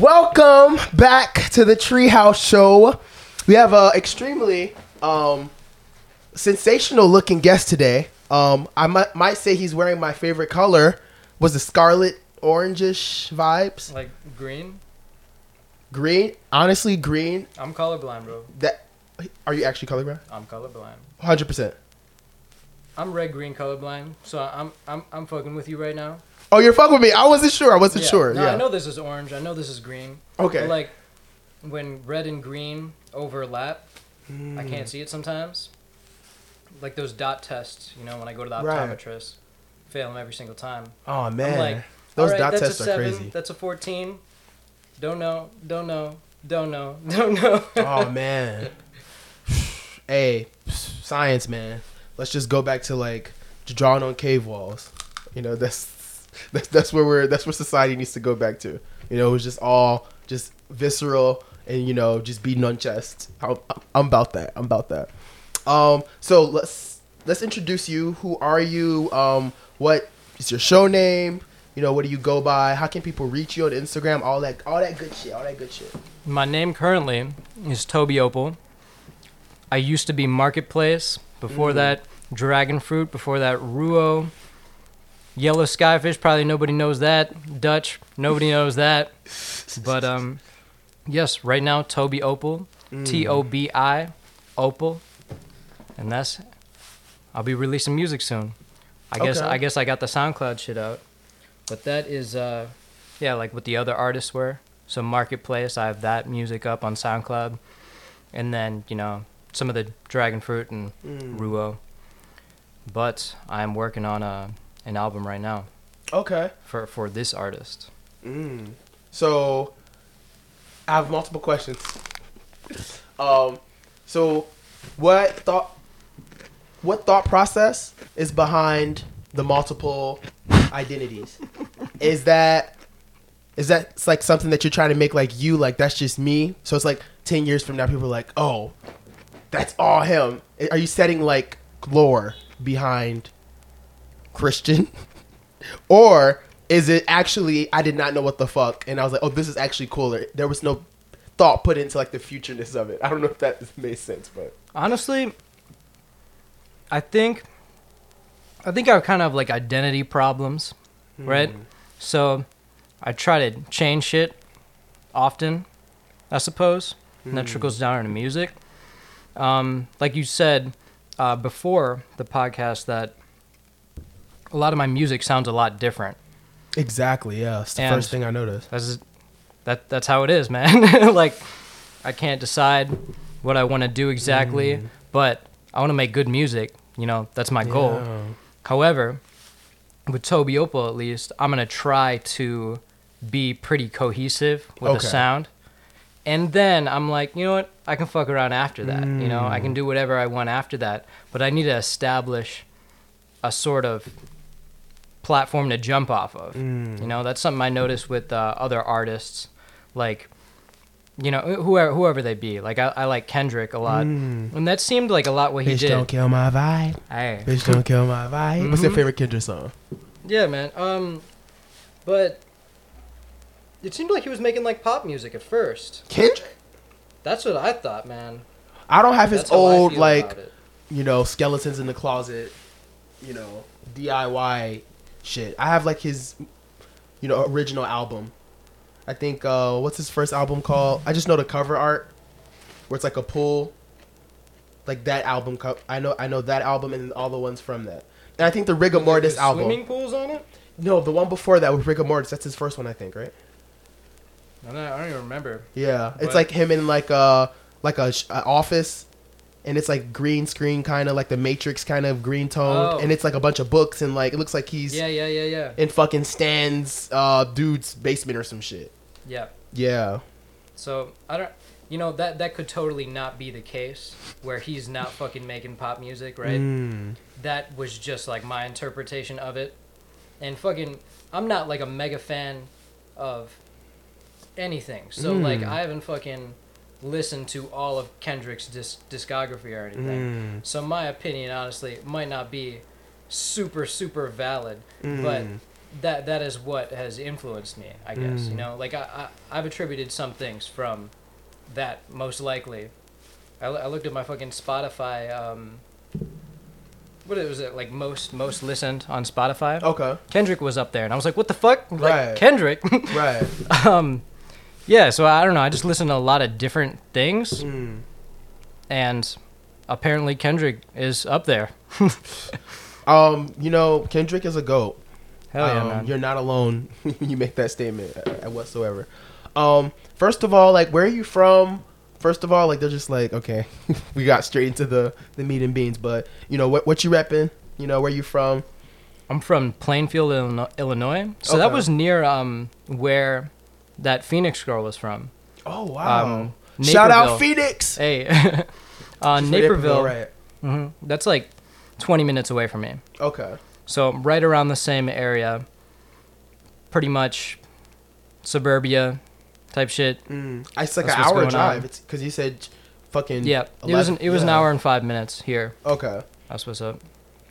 Welcome back to the Treehouse Show. We have a extremely um, sensational looking guest today. Um, I might, might say he's wearing my favorite color. Was the scarlet orangish vibes? Like green? Green, honestly, green. I'm colorblind, bro. That are you actually colorblind? I'm colorblind. Hundred percent. I'm red green colorblind, so I'm I'm I'm fucking with you right now. Oh, you're fucking with me. I wasn't sure. I wasn't Yeah. sure. No, yeah. I know this is orange. I know this is green. Okay. But like when red and green overlap, I Mm. can't see it sometimes. Like those dot tests, you know, when I go to the Right. optometrist, fail them every single time. Oh man, like, those "Alright, dot that's tests a are seven, crazy. That's a 14. Don't know. Don't know. Don't know. Don't know. oh man. hey, science, man. Let's just go back to like drawing on cave walls. You know, that's that's that's where we're that's where society needs to go back to. You know, it was just all just visceral and you know just beating on chest. I'm, I'm about that. I'm about that. Um, so let's let's introduce you. Who are you? Um, what is your show name? You know, what do you go by? How can people reach you on Instagram? All that, all that good shit. All that good shit. My name currently is Tobi Opal. I used to be Marketplace. Before that, Dragon Fruit. Before that, Ruo. Yellow Skyfish. Probably nobody knows that. Dutch. Nobody knows that. But um, yes, right now Tobi Opal. T O B I, Opal, and that's. I'll be releasing music soon. I guess I guess I got the SoundCloud shit out, but that is uh, yeah, like what the other artists were. So Marketplace, I have that music up on SoundCloud, and then you know some of the Dragon Fruit and Mm. Ruo. But I'm working on a an album right now Okay. for for this artist. Mm. So, I have multiple questions. Um, so what thought, what thought process is behind the multiple identities? is that, is that like something that you're trying to make like you, like that's just me? So it's like ten years from now, people are like, oh, that's all him. Are you setting like lore behind Christian? or is it actually I did not know what the fuck and I was like, oh, this is actually cooler. There was no thought put into like the futureness of it. I don't know if that made sense, but Honestly, I think I think I have kind of like identity problems, right? So I try to change shit often, I suppose, and that trickles down into music. Um, like you said uh, before the podcast, that a lot of my music sounds a lot different. exactly, yeah. It's the And- first thing I noticed. That's that. That's how it is, man. like I can't decide what I want to do exactly, mm. but I want to make good music. You know, that's my goal. Yeah. However, with Tobi Opal at least, I'm gonna try to be pretty cohesive with Okay. the sound. And then I'm like, you know what? I can fuck around after that. You know, I can mm. do whatever I want after that. But I need to establish a sort of platform to jump off of. Mm. You know, that's something I noticed with uh, other artists, like, you know, whoever whoever they be. Like I, I like Kendrick a lot, and that seemed like a lot what he did. Bitch don't kill my vibe. Hey. Bitch don't kill my vibe. What's your favorite Kendrick song? Yeah, man. Um, but it seemed like he was making like pop music at first. Kendrick? That's what I thought, man. I don't have his That's old like you know skeletons in the closet, you know DIY shit. I have like his you know original album. I think uh what's his first album called? I just know the cover art where it's like a pool. Like that album co- I know I know that album and all the ones from that. And I think the Rigor Mortis With album. Swimming pools on it. No, the one before that with Rigor Mortis. That's his first one, I think, right? I don't, I don't even remember. Yeah, it's like him in like a like a, a office, and it's like green screen kind of like the Matrix kind of green toned, Oh. and it's like a bunch of books and like it looks like he's Yeah, yeah, yeah, yeah, in fucking Stan's uh dude's basement or some shit. yeah. Yeah, So I don't. You know that that could totally not be the case where he's not fucking making pop music, right? Mm. that was just like my interpretation of it. And fucking, I'm not like a mega fan of anything. So Mm. like, I haven't fucking listened to all of Kendrick's disc- discography or anything. Mm. So my opinion, honestly, might not be super super valid. But Mm. that that is what has influenced me. I guess you Mm. know, like I, I I've attributed some things from that most likely. I, l- I looked at my fucking Spotify. Um, what was it like most most listened on Spotify? Okay. Kendrick was up there, and I was like, "What the fuck?" Like Right. Kendrick. Right. um, yeah. So I don't know. I just listen to a lot of different things, Mm. and apparently Kendrick is up there. Um, you know, Kendrick is a goat. Hell yeah, um, man. You're not alone when you make that statement uh, whatsoever. Um, first of all, like, where are you from? First of all, like, they're just like, okay, we got straight into the the meat and beans. But you know, what what you repping? You know, where you from? I'm from Plainfield, Illinois. So that was near um where that Phoenix girl was from. Oh wow! Um, Shout out Phoenix. Hey, uh, Naperville. right? hmm That's like 20 minutes away from me. Okay. So right around the same area. Pretty much suburbia type shit. Mm. It's like That's an hour drive. on. It's because you said fucking. Yeah, it was an, it was an hour and five minutes here. Okay. That's what's up.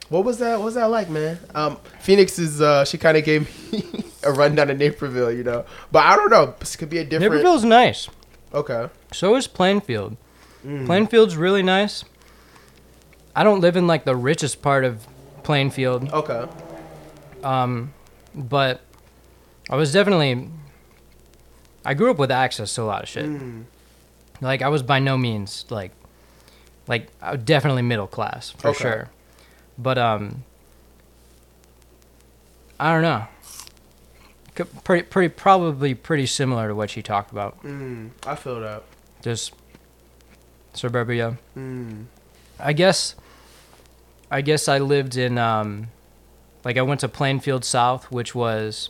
What was that? What was that like, man? Um, Phoenix is. Uh, she kind of gave me a rundown of Naperville, you know. But I don't know. This could be a different. Naperville's nice. Okay. So is Plainfield. Mm. Plainfield's really nice. I don't live in like the richest part of Plainfield, Okay. um, but I was definitely. I grew up with access to a lot of shit. Mm. Like I was by no means like, like I was definitely middle class for Okay. sure, but um. I don't know. Pretty, pretty, probably pretty similar to what you talked about. Mm. I feel that. Just suburbia. Mm. I guess I guess I lived in um like I went to Plainfield South, which was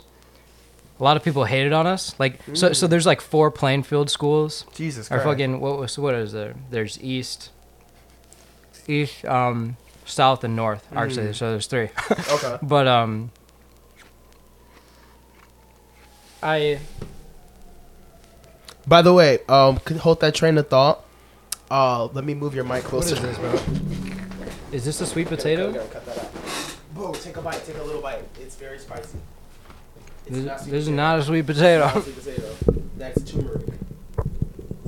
a lot of people hated on us. Like so so there's like four Plainfield schools. Jesus Christ. Or fucking what was what is there? There's east east um south and north actually. Mm. So there's three. Okay. but um I By the way, um, can hold that train of thought. Uh, let me move your mic closer. is this, bro? Is this a sweet potato? cut that out. Bro, take a bite. Take a little bite. It's very spicy. It's This, not this is not a sweet It's potato. not sweet potato. That's turmeric.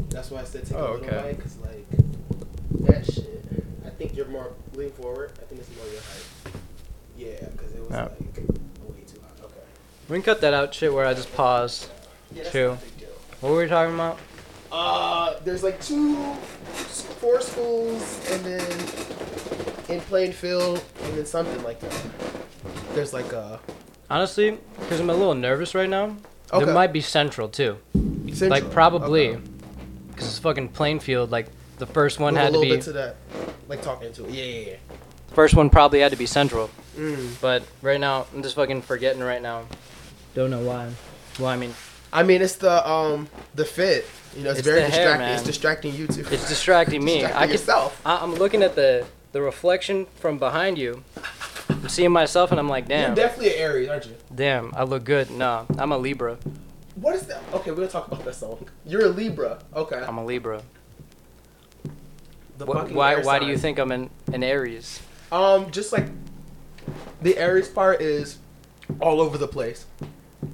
That's why I said take Oh, a little okay. bite, cause like that shit. I think you're more lean forward. I think it's more your height. Yeah, cause it was Yeah. like way too hot. Okay. We can cut that out shit where I just paused. Yeah, that's True. not a big deal. What were we talking about? Uh, there's like two, four schools, and then in Plainfield, and then something like that. There's like a Honestly, because I'm a little nervous right now. Okay. There might be Central too. Central. Like probably, Okay. because it's fucking Plainfield. Like the first one Move had a to little be. bit to that, like talking to it. Yeah, yeah, First one probably had to be Central. Mm. But right now, I'm just fucking forgetting right now. Don't know why. Well, I mean, I mean, it's the um the fit. You know, it's, It's very the hair, distracting. man. It's distracting you too. it's distracting me. Distracting I could. yourself. I, I'm looking at the the reflection from behind you. I'm seeing myself, and I'm like, damn, You're definitely an Aries, aren't you? damn, I look good. Nah, I'm a Libra. What is that? Okay, we'll talk about that song. You're a Libra. Okay. I'm a Libra. The Wh- fucking why? air Why do you sign. think I'm an, an Aries? Um, just like the Aries part is all over the place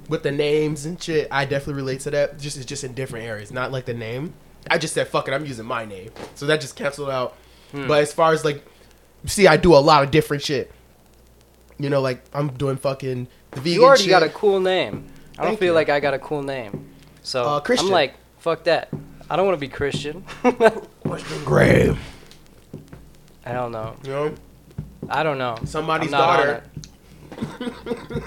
with the names and shit. I definitely relate to that. Just it's just in different areas, not like the name. I just said fuck it, I'm using my name, so that just canceled out. Hmm. But as far as like, see, I do a lot of different shit. You know, like I'm doing fucking the vegan. You already shit. got a cool name. I don't Thank feel you. like I got a cool name. So Uh, Christian. I'm like, fuck that. I don't want to be Christian. Christian Graham. I don't know. You know, I don't know. somebody's I'm not on daughter.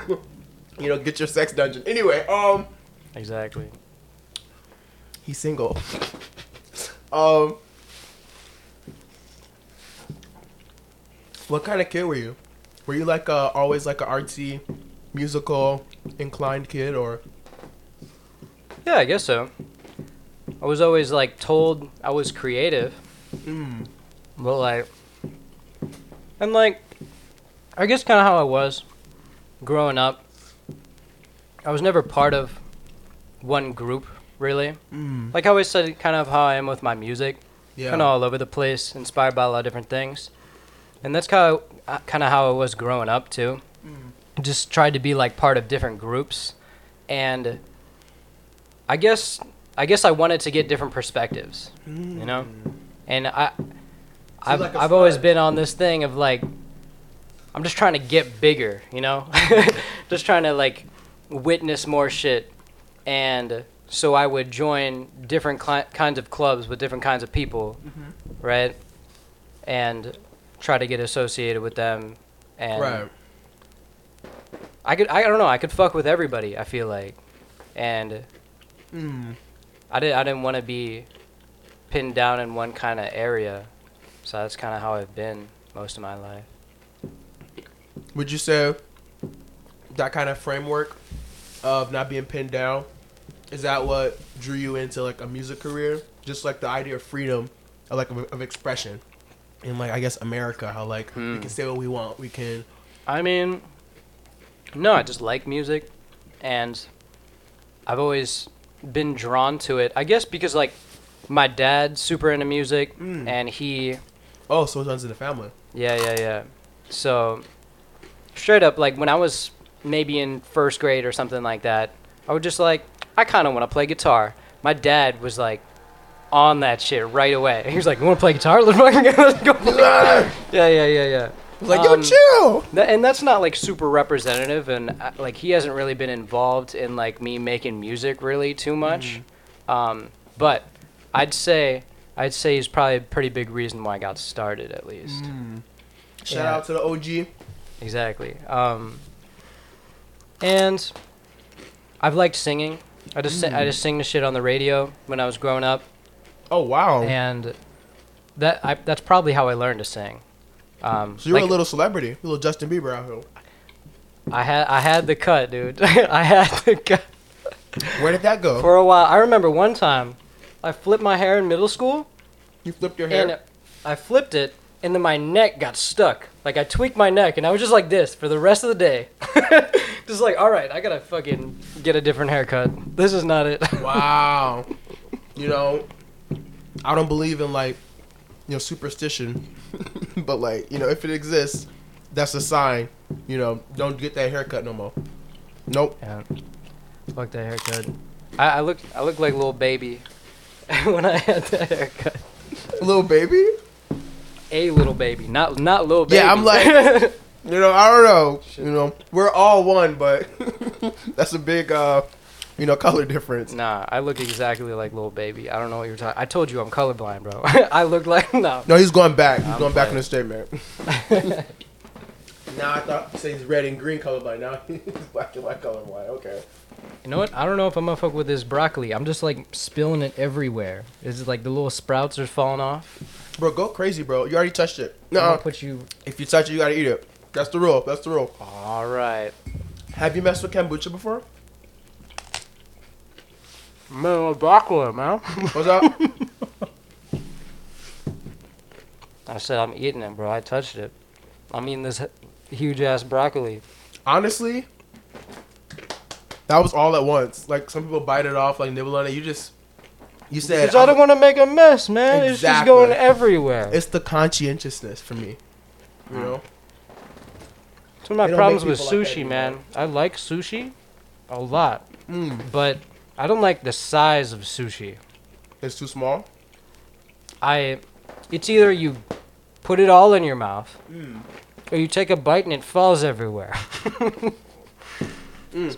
you know, get your sex dungeon. Anyway, um. it. Exactly. He's single. um, what kind of kid were you? Were you like a, always like a artsy, musical inclined kid, or Yeah, I guess so. I was always like told I was creative, mm, but like, and like, I guess kind of how I was growing up. I was never part of one group, really. mm, Like I always said, kind of how I am with my music. yeah, kind of all over the place, inspired by a lot of different things, and that's kind of kind of how I was growing up too. just tried to be like part of different groups, and I guess I guess I wanted to get different perspectives, you know, and I I've like I've always been on this thing of like I'm just trying to get bigger, you know, just trying to like witness more shit, and so I would join different cli- kinds of clubs with different kinds of people, right, and try to get associated with them, and right. I could I don't know I could fuck with everybody I feel like, and Mm. I didn't I didn't want to be pinned down in one kind of area, so that's kind of how I've been most of my life. Would you say that kind of framework of not being pinned down is that what drew you into like a music career? Just like the idea of freedom, of like of, of expression, in like I guess America, how like we Hmm. can say what we want, we can. I mean, no, I just like music, and I've always been drawn to it. I guess because like my dad's super into music, Mm. and he, Oh, so it runs in the family. yeah, yeah, yeah. So straight up, like when I was maybe in first grade or something like that, I would just like, I kind of want to play guitar. My dad was like on that shit right away. He was like, "You want to play guitar? Let's fucking go." Let's go play guitar." yeah, yeah, yeah, yeah. It's like, yo, Um, chill. That, and that's not like super representative, and uh, like he hasn't really been involved in like me making music really too much. Um, but I'd say I'd say he's probably a pretty big reason why I got started at least. Shout yeah. out to the OG. Exactly. Um, and I've liked singing. I just si- I just sing the shit on the radio when I was growing up, Oh wow. and that I, that's probably how I learned to sing. Um, so you're like, a little celebrity, a little Justin Bieber out here. I had I had the cut, dude. I had the cut. Where did that go? For a while, I remember one time, I flipped my hair in middle school, you flipped your hair. and I flipped it, and then my neck got stuck. Like I tweaked my neck, and I was just like this for the rest of the day. just like, all right, I gotta fucking get a different haircut. This is not it. Wow. you know, I don't believe in like, you know, superstition, but like, you know, if it exists, that's a sign. You know, don't get that haircut no more. Nope. yeah. Fuck that haircut. I, I look I look like a little baby when I had that haircut. Little baby. A little baby, not not little baby. Yeah, I'm like, you know, I don't know. You know, we're all one, but that's a big, uh, you know, color difference. Nah, I look exactly like little baby. I don't know what you're talking. I told you I'm colorblind, bro. I look like no. No, he's going back. He's I'm going back on playing. his statement. now I thought say he's red and green colorblind. Now he's black and white colorblind. Okay. You know what? I don't know if I'm gonna fuck with this broccoli. I'm just like spilling it everywhere. Is it like the little sprouts are falling off? Bro, go crazy, bro. You already touched it. No, put you. if you touch it, you gotta eat it. That's the rule. That's the rule. All right. Have you messed with kombucha before? Man, broccoli, man. What's up? I said I'm eating it, bro. I touched it. I'm eating this huge ass broccoli. Honestly, that was all at once. Like some people bite it off, like nibble on it. You just, you said, Because I don't want to make a mess, man. Exactly. It's just going everywhere. it's the conscientiousness for me. You know, It's one of my problems with people like that sushi, man. I like sushi a lot, mm, but I don't like the size of sushi. it's too small. I, it's either you put it all in your mouth, or you take a bite and it falls everywhere. Mm.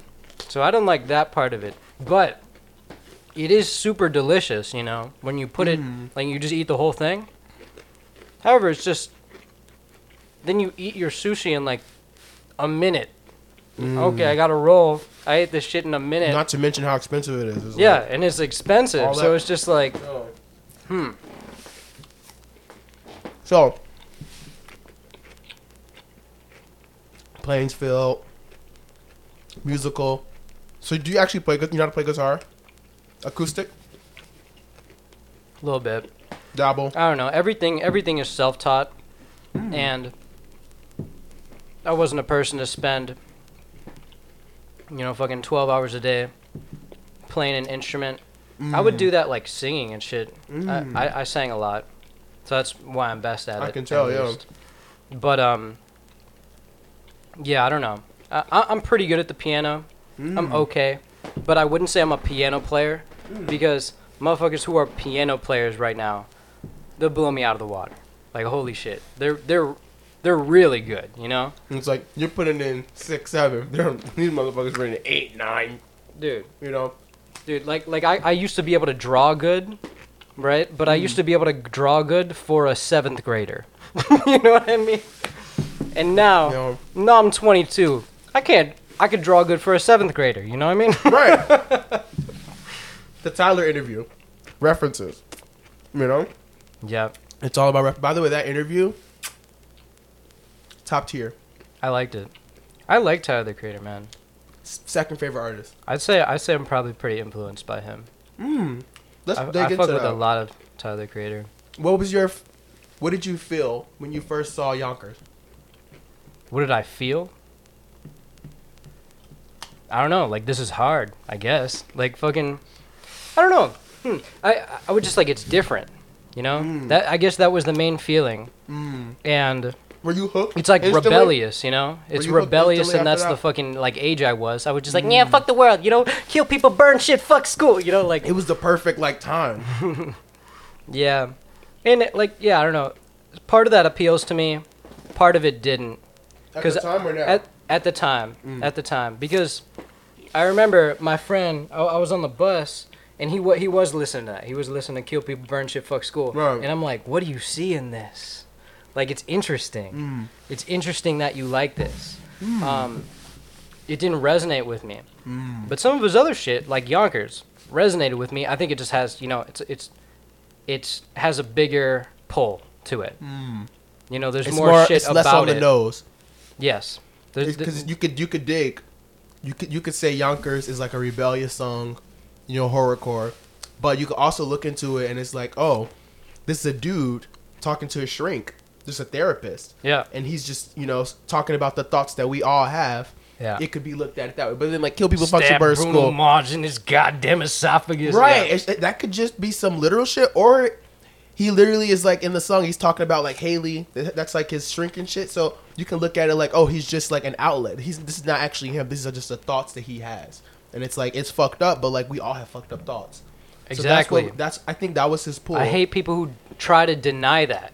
So I don't like that part of it, but it is super delicious. You know, when you put it, Mm. like you just eat the whole thing. However, it's just then you eat your sushi in like a minute. Okay, I got a roll. I ate this shit in a minute. Mm. Not to mention how expensive it is. It's yeah, like- and it's expensive, so it's just like, Oh. hmm. So, Plainsville, musical. So, do you actually play? You know how to play guitar? Acoustic, A little bit. dabble. I don't know. Everything everything is self-taught, and I wasn't a person to spend, you know, fucking twelve hours a day playing an instrument. I would do that like singing and shit. Mm. I, I I sang a lot, so that's why I'm best at I it. can tell, yeah. But um, yeah, I don't know. I, I- I'm pretty good at the piano. Mm. I'm okay, but I wouldn't say I'm a piano player Mm. because motherfuckers who are piano players right now, they'll blow me out of the water. Like holy shit, they're they're they're really good. You know, It's like you're putting in six, seven. They're, these motherfuckers putting in eight, nine. dude, You know. dude. Like like I, I used to be able to draw good, right? But I mm. used to be able to draw good for a seventh grader. you know what I mean? And now, know. now I'm 22. I can't. I could draw good for a seventh grader. You know what I mean? Right. the Tyler interview. References. You know. yeah, It's all about. Ref- By the way, that interview. Top tier. I liked it. I like Tyler the Creator, man. S- Second favorite artist. I'd say I'd say I'm probably pretty influenced by him. Mm. Let's I, dig I into fuck that. with a lot of Tyler the Creator. What was your? f- What did you feel when you first saw Yonkers? What did I feel? I don't know. Like this is hard. I guess. Like fucking. I don't know. Hmm. I I would just like it's different. You know. Mm. That I guess that was the main feeling, Mm. and Were you hooked? it's like instantly? rebellious. You know. It's you rebellious, and that's after the fucking like age I was. I was just like, yeah, fuck the world. You know, kill people, burn shit, fuck school. You know, like It was the perfect like time. Yeah, and it, like yeah, I don't know. Part of that appeals to me, part of it didn't. At the time or now? At at the time, Mm. at the time, because I remember my friend. I, I was on the bus, and he what he was listening to that. He was listening to "Kill People, Burn Shit, Fuck School," Right. and I'm like, "What do you see in this? Like, it's interesting. Mm. It's interesting that you like this." Um, it didn't resonate with me, Mm. but some of his other shit, like Yonkers, resonated with me. I think it just has, you know, it's it's it's has a bigger pull to it. Mm. You know, there's It's more, more. shit it's about less on it. the nose. Yes, Because you could you could dig, you could you could say Yonkers is like a rebellious song, you know, horrorcore, but you could also look into it and it's like, oh, this is a dude talking to a shrink, just a therapist, yeah, and he's just you know talking about the thoughts that we all have. yeah. It could be looked at that way, but then like kill people, fuck Stab bird Bruno school, Mars in his goddamn esophagus. right? Yeah. That could just be some literal shit, or he literally is like in the song he's talking about like Haley. That's like his shrinking shit. So you can look at it like, oh, he's just like an outlet. He's this is not actually him. These are just the thoughts that he has, and it's like it's fucked up, but like we all have fucked up thoughts. So Exactly. that's, what, that's I think that was his pull. I hate people who try to deny that.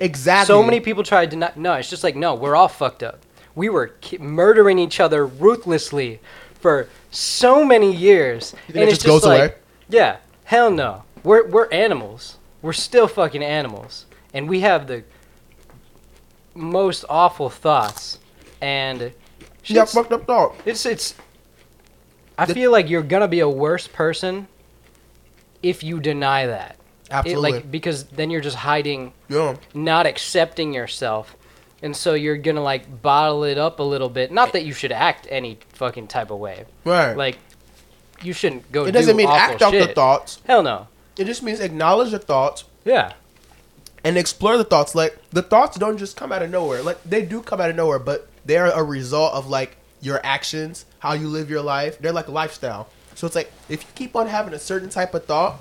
Exactly. So many people try to deny. No, it's just like no, we're all fucked up. We were ki- murdering each other ruthlessly for so many years, You think it it's just goes like, away? yeah, hell no. We're we're animals. We're still fucking animals, and we have the most awful thoughts. And Yeah, shit's- fucked up thought. it's it's. I The- feel like you're gonna be a worse person if you deny that. It, like because then you're just hiding, yeah. not accepting yourself, and so you're gonna like bottle it up a little bit. Not that you should act any fucking type of way. Right. Like you shouldn't go. it doesn't do mean act out the thoughts. Hell no. It just means acknowledge the thoughts Yeah. and explore the thoughts. Like the thoughts don't just come out of nowhere. Like they do come out of nowhere, but they're a result of like your actions, how you live your life. They're like a lifestyle. So it's like if you keep on having a certain type of thought,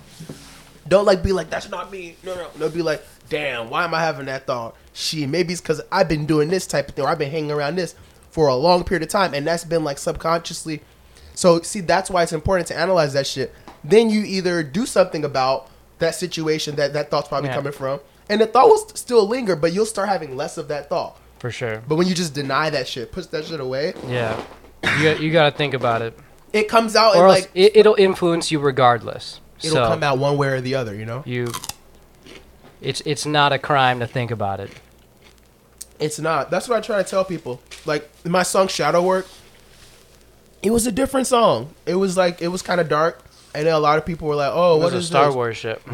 don't like be like that's not me. No, no, no. Be like, damn, why am I having that thought? She maybe it's because I've been doing this type of thing, or I've been hanging around this for a long period of time, and that's been like subconsciously. So see, that's why it's important to analyze that shit. Then you either do something about that situation that that thought's probably Yeah. coming from, and the thought will st- still linger, but you'll start having less of that thought. For sure. But when you just deny that shit, push that shit away, Yeah. You got, you got to think about it, it comes out or and else like it, it'll influence you regardless. It'll so come out one way or the other. You know, you. It's it's not a crime to think about it. it's not. That's what I try to tell people. Like my song Shadow Work, it was a different song. It was like it was kind of dark, and a lot of people were like, "Oh, what is It what was a is Star this? Wars shit.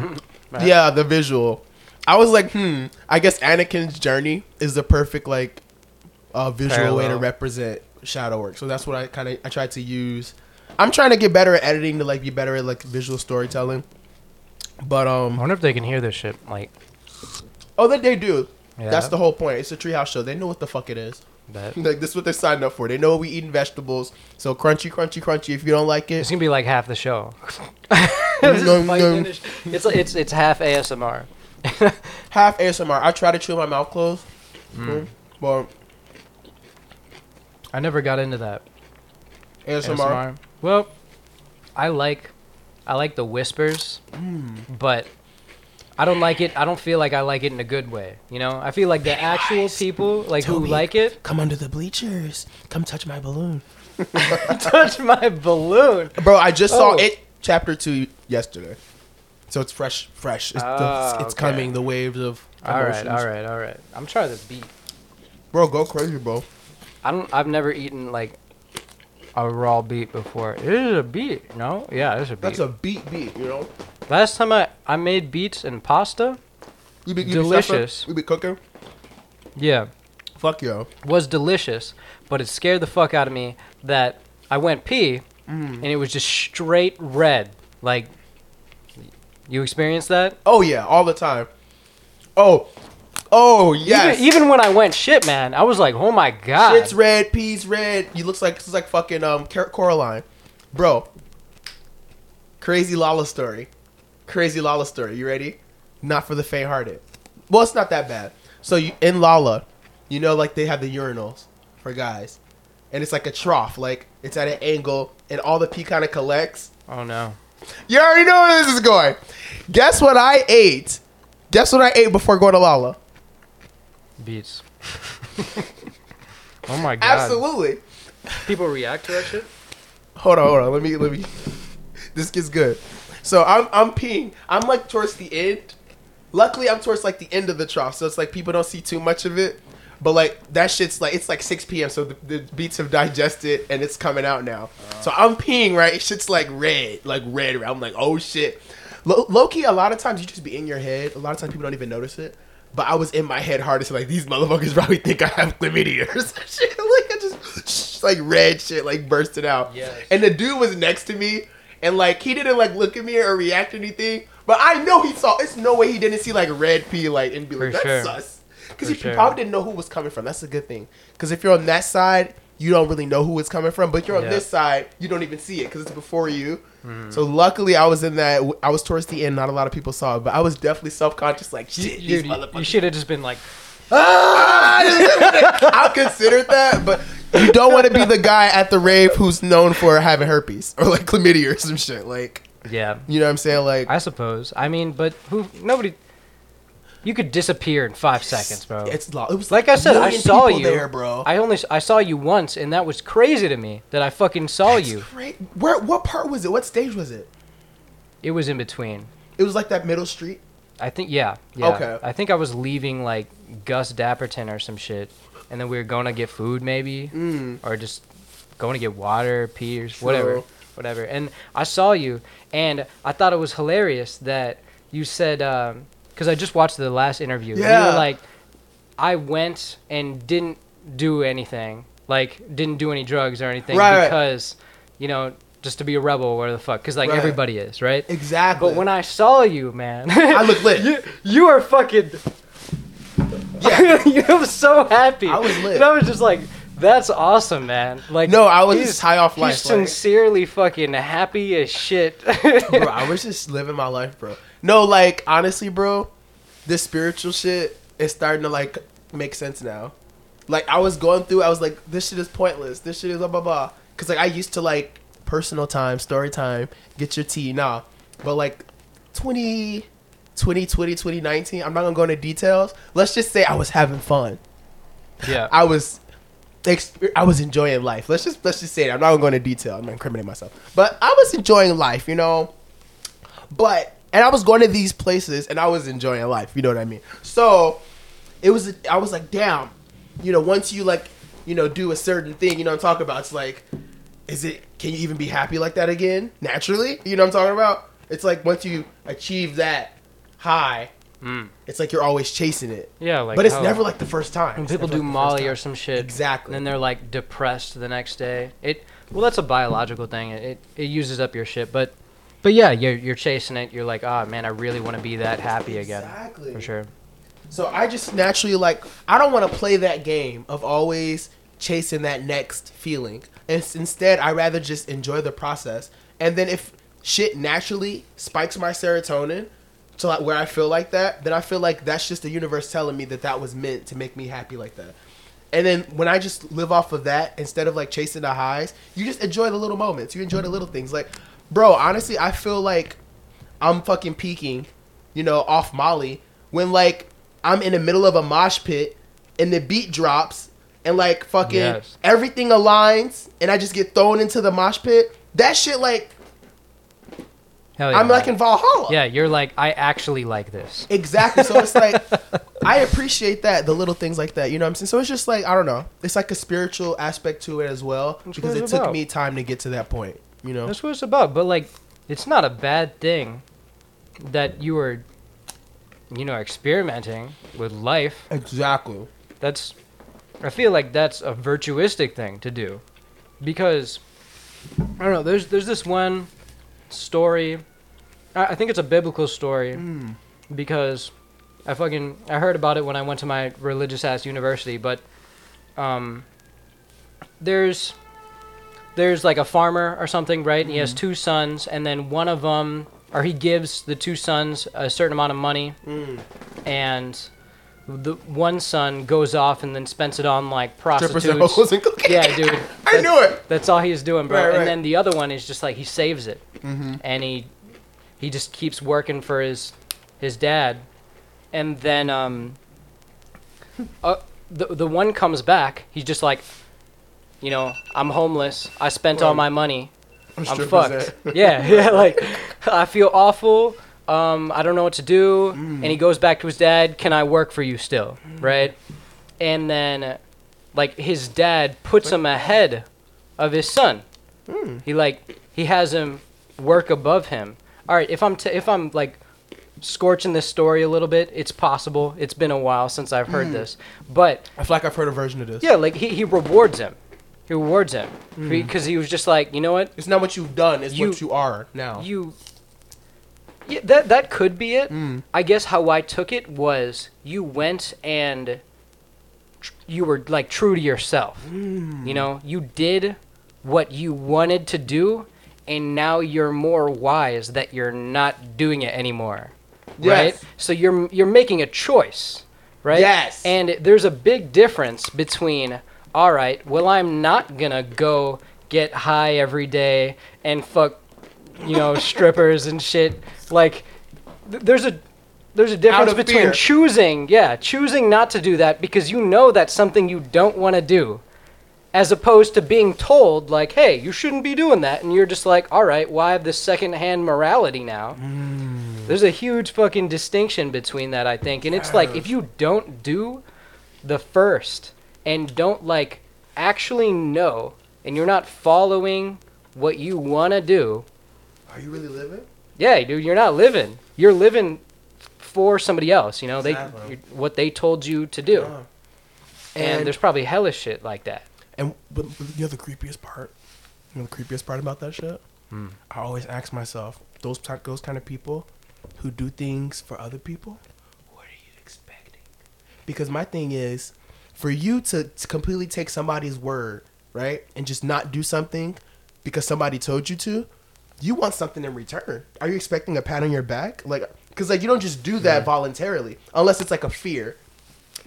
Right. Yeah, the visual. I was like, hmm. I guess Anakin's journey is the perfect like uh, visual way to represent shadow work. So that's what I kind of I tried to use. I'm trying to get better at editing to like be better at like visual storytelling. But um, I wonder if they can hear this shit. Like, oh, that they do. yeah, That's the whole point. It's a treehouse show. They know what the fuck it is. bet. Like this is what they're signed up for. They know we eating vegetables. So crunchy, crunchy, crunchy. If you don't like it, It's gonna be like half the show. Nom. it's it's it's half ASMR. half ASMR. I try to chew my mouth closed, Mm. but I never got into that. ASMR. ASMR. Well, I like I like the whispers, Mm. but I don't like it. I don't feel like I like it in a good way. You know, I feel like the actual people like who like it Come under the bleachers. Come touch my balloon. touch my balloon. Bro, I just saw Oh. it chapter two yesterday. So it's fresh, fresh. It's, the- Ah, it's okay. coming. The waves of All right, emotions. all right, all right. I'm trying this beat. Bro, go crazy, bro. I don't. I've never eaten like a raw beet before. It is a beet, no? Yeah, it's a beet. That's a beat, beat. You know. Last time I I made beets and pasta. You be, you Delicious. Be you be cooking. Yeah, Fuck yo. was delicious, but it scared the fuck out of me that I went pee Mm. and it was just straight red. Like, you experienced that? Oh yeah, all the time. Oh, oh yes. Even, even when I went shit, man, I was like, oh my god. Shit's red, peas red. You looks like it's like fucking um Coraline, bro. Crazy Lolla story, crazy Lolla story. You ready? Not for the faint-hearted. Well, it's not that bad. So you in Lolla, you know, like they have the urinals for guys, and it's like a trough, like it's at an angle, and all the pee kind of collects. oh no. You already know where this is going. Guess what I ate? Guess what I ate before going to Lolla? Beets. oh my god. Absolutely. People react to that shit? Hold on, hold on. Let me let me. this gets good. So I'm I'm peeing. I'm like towards the end. Luckily, I'm towards like the end of the trough, so it's like people don't see too much of it. But like that shit's like it's like 6 p.m. So the, the beats have digested and it's coming out now. Uh-huh. So I'm peeing right. Shit's like red, like red. red. I'm like oh shit. Low, low key, a lot of times you just be in your head. A lot of times people don't even notice it. But I was in my head hardest. Like these motherfuckers probably think I have chlamydia or some shit. Like I just like red shit like bursted out. Yes. And the dude was next to me, and like he didn't like look at me or react or anything. But I know he saw. It's no way he didn't see like red pee like and be like For that's sure. sus. Because For he sure. probably didn't know who was coming from. That's a good thing. Because if you're on that side, you don't really know who it's coming from. But you're on Yeah. this side, you don't even see it because it's before you. Mm-hmm. So luckily, I was in that. I was towards the end. Not a lot of people saw it, but I was definitely self conscious. Like shit, these Dude, you, should have just been like, I considered that, but you don't want to be the guy at the rave who's known for having herpes or like chlamydia or some shit. Like, yeah, you know what I'm saying? Like, I suppose. I mean, but who? Nobody. You could disappear in five seconds, bro. it's lo- it was like I a said, I saw you. there, bro. I only I saw you once, and that was crazy to me that I fucking saw That's you. Great. Where? What part was it? What stage was it? It was in between. It was like that middle street. I think yeah, yeah. Okay. I think I was leaving like Gus Dapperton or some shit, and then we were going to get food maybe, Mm. or just going to get water, pee, or whatever, whatever. And I saw you, and I thought it was hilarious that you said because I just watched the last interview. and You Yeah. were like, I went and didn't do anything, like didn't do any drugs or anything Right, right. because, you know. Just to be a rebel, or the fuck, because like Right. everybody is, right? Exactly. But when I saw you, man, I look lit. you, you are fucking. Yeah. you were so happy. I was lit. And I was just like, "That's awesome, man!" Like, No, I was he's- just high off He's life. like- sincerely fucking happy as shit. bro, I was just living my life, bro. No, like honestly, bro, this spiritual shit is starting to like make sense now. Like I was going through, I was like, this shit is pointless. This shit is blah blah blah. Cause like I used to like personal time, story time, get your tea, nah. But like 20, 2020, 2019, I'm not gonna go into details. Let's just say I was having fun. yeah. I was I was enjoying life. Let's just let's just say it. I'm not gonna go into detail. I'm not incriminating myself. But I was enjoying life, you know. But and I was going to these places and I was enjoying life, you know what I mean? So it was I was like, damn, you know, once you like, you know, do a certain thing, you know what I'm talking about, it's like is it can you even be happy like that again? Naturally? You know what I'm talking about? It's like once you achieve that high, Mm. it's like you're always chasing it. Yeah, like but it's how- never like the first time. when people do like Molly or some shit. Exactly. And then they're like depressed the next day. It well, that's a biological thing. It it uses up your shit, but but yeah, you're you're chasing it. You're like, oh man, I really want to be that happy again. Exactly. For sure. So I just naturally like I don't want to play that game of always chasing that next feeling. And instead, I rather just enjoy the process. And then if shit naturally spikes my serotonin to like where I feel like that, then I feel like that's just the universe telling me that that was meant to make me happy like that. And then when I just live off of that instead of like chasing the highs, you just enjoy the little moments. You enjoy the little things. Like, bro, honestly, I feel like I'm fucking peaking, you know, off Molly when like I'm in the middle of a mosh pit and the beat drops and like fucking Yes. everything aligns and I just get thrown into the mosh pit. That shit like Hell I'm like in Valhalla. Yeah, you're like, I actually like this. Exactly. So it's like I appreciate that, the little things like that. You know what I'm saying? So it's just like I don't know. It's like a spiritual aspect to it as well because what it took me time to get to that point. You know? That's what it's about. But like, it's not a bad thing that you were, you know, experimenting with life. Exactly. That's, I feel like that's a virtuistic thing to do, because I don't know. There's there's this one story. I, I think it's a biblical story Mm. because I fucking I heard about it when I went to my religious ass university. But um, there's there's like a farmer or something, right? And he has two sons, and then one of them, or he gives the two sons a certain amount of money, Mm. and the one son goes off and then spends it on like Strippers prostitutes. hoes and cocaine. Yeah, dude. I knew it. That's all he's doing, bro. Right, right. And then the other one is just like he saves it, Mm-hmm. and he he just keeps working for his his dad, and then um, uh, the the one comes back. He's just like, you know, I'm homeless. I spent all my money. I'm strippers fucked. yeah, yeah. Like, I feel awful. Um, I don't know what to do. Mm. And he goes back to his dad. Can I work for you still? Right. And then, like, his dad puts him ahead of his son. Mm. He like he has him work above him. All right. If I'm t- if I'm like scorching this story a little bit, it's possible. It's been a while since I've heard Mm. this, but I feel like I've heard a version of this. yeah, like he, he rewards him. He rewards him Mm. because he was just like, you know what, It's not what you've done, it's You- what you are now. you. Yeah, that that could be it. Mm. I guess how I took it was you went and tr- you were like true to yourself. Mm. You know, you did what you wanted to do, and now you're more wise that you're not doing it anymore. Right? So you're you're making a choice, right? Yes. And there's a big difference between all right, well I'm not going to go get high every day and fuck you know strippers and shit. Like th- there's a there's a difference between fear. choosing yeah choosing not to do that because you know that's something you don't want to do as opposed to being told like hey you shouldn't be doing that and you're just like all right well have this secondhand morality now. Mm. There's a huge fucking distinction between that i think and it's like if you don't do the first and don't like actually know and you're not following what you want to do Are you really living? yeah dude you're not living you're living for somebody else you know Exactly. they what they told you to do Uh, and, And- there's probably hellish shit like that And but, but you know the creepiest part, you know the creepiest part about that shit. Hmm. I always ask myself, those type, those kind of people who do things for other people, what are you expecting? Because my thing is, for you to, to completely take somebody's word, right, and just not do something because somebody told you to, you want something in return. Are you expecting a pat on your back? Like, because like you don't just do that voluntarily unless it's like a fear.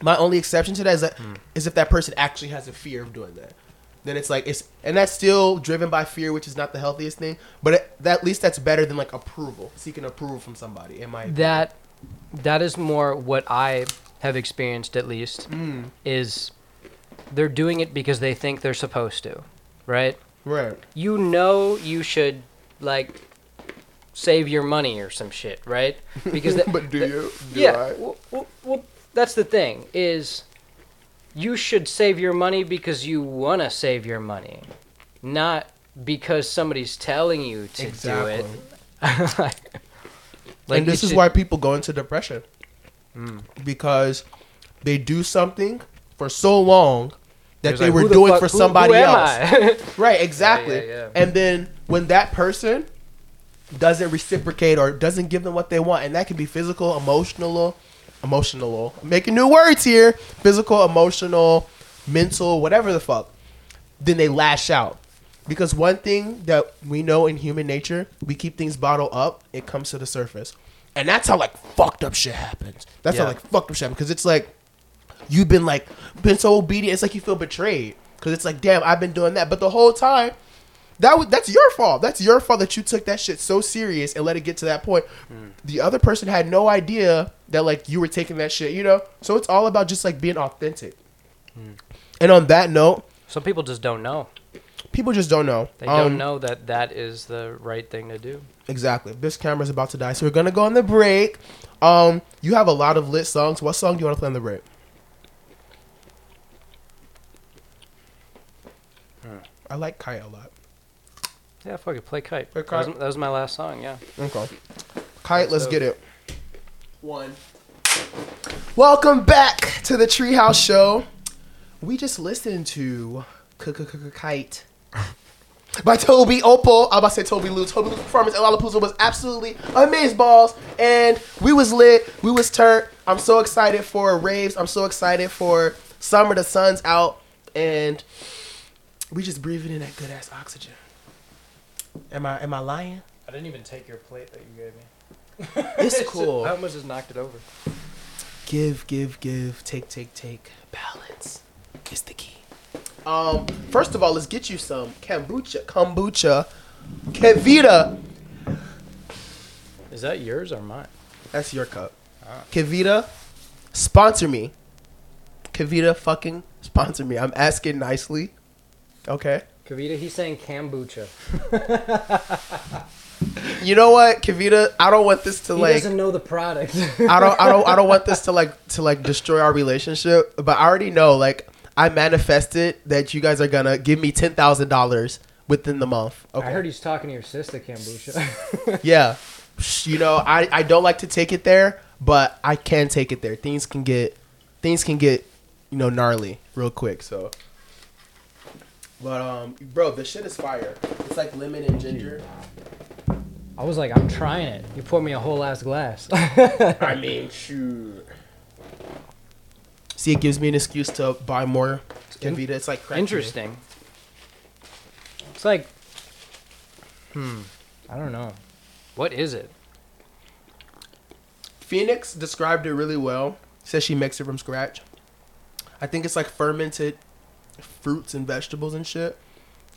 My only exception to that is that hmm. is if that person actually has a fear of doing that. Then it's like it's and that's still driven by fear, which is not the healthiest thing. But it, that, at least that's better than like approval, seeking approval from somebody. In my opinion. that that is more what i have experienced at least Mm, is they're doing it because they think they're supposed to right right. you know you should like save your money or some shit right because the, but do the- you? Do yeah well, well, well that's the thing is you should save your money because you want to save your money not because somebody's telling you to Exactly. do it like, and this is should- why people go into depression Mm. because they do something for so long that There's they like, were the doing fuck- for who- somebody who else. Right, exactly. yeah, yeah. And then when that person doesn't reciprocate or doesn't give them what they want, and that can be physical, emotional, emotional, making new words here, physical, emotional, mental, whatever the fuck, then they lash out. Because one thing that we know in human nature, we keep things bottled up, it comes to the surface. And that's how like fucked up shit happens. That's how like fucked up shit happens. Because it's like, you've been like been so obedient. It's like you feel betrayed because it's like, damn, I've been doing that, but the whole time. That was, that's your fault. That's your fault that you took that shit so serious and let it get to that point. Mm. The other person had no idea that like you were taking that shit, you know. So it's all about just like being authentic. Mm. And on that note, Some people just don't know. People just don't know. They Um, don't know that that is the right thing to do. Exactly. This camera's about to die, so we're gonna go on the break. Um, you have a lot of lit songs. What song do you want to play on the break? I like Kite a lot. Yeah, fuck it. Play kite. Play That, was, that was my last song. Yeah. Okay. Kite, let's So- get it. One. Welcome back to the Treehouse Show. We just listened to Kite by Tobi Opal. I'm about to say Tobi Lou. Tobi Lou's performance at Lollapalooza was absolutely amazing balls, and we was lit. We was turned. I'm so excited for raves. I'm so excited for summer. The sun's out, and we just breathing in that good ass oxygen. Am I am I lying? I didn't even take your plate that you gave me. It's cool. I almost just knocked it over. give, give, give, take, take, take. Balance is the key. Um, first of all, let's get you some kombucha, kombucha, Kevita. Is that yours or mine? That's your cup. Ah. Kevita, sponsor me. Kevita, fucking sponsor me. I'm asking nicely. Okay. Kavita, he's saying kombucha. You know what, Kevita? I don't want this to He like. He doesn't know the product. I don't I don't I don't want this to like to like destroy our relationship, but I already know like I manifested that you guys are gonna give me ten thousand dollars within the month. Okay. I heard he's talking to your sister, kombucha. yeah. You know, I, I don't like to take it there, but I can take it there. Things can get things can get, you know, gnarly real quick, so but um bro, the shit is fire. It's like lemon and ginger. I was like, I'm trying it. You poured me a whole ass glass. I mean, shoot. See, it gives me an excuse to buy more In- It's like to me. Interesting. It's like, hmm, I don't know. What is it? Phoenix described it really well. Says she makes it from scratch. I think it's like fermented fruits and vegetables and shit.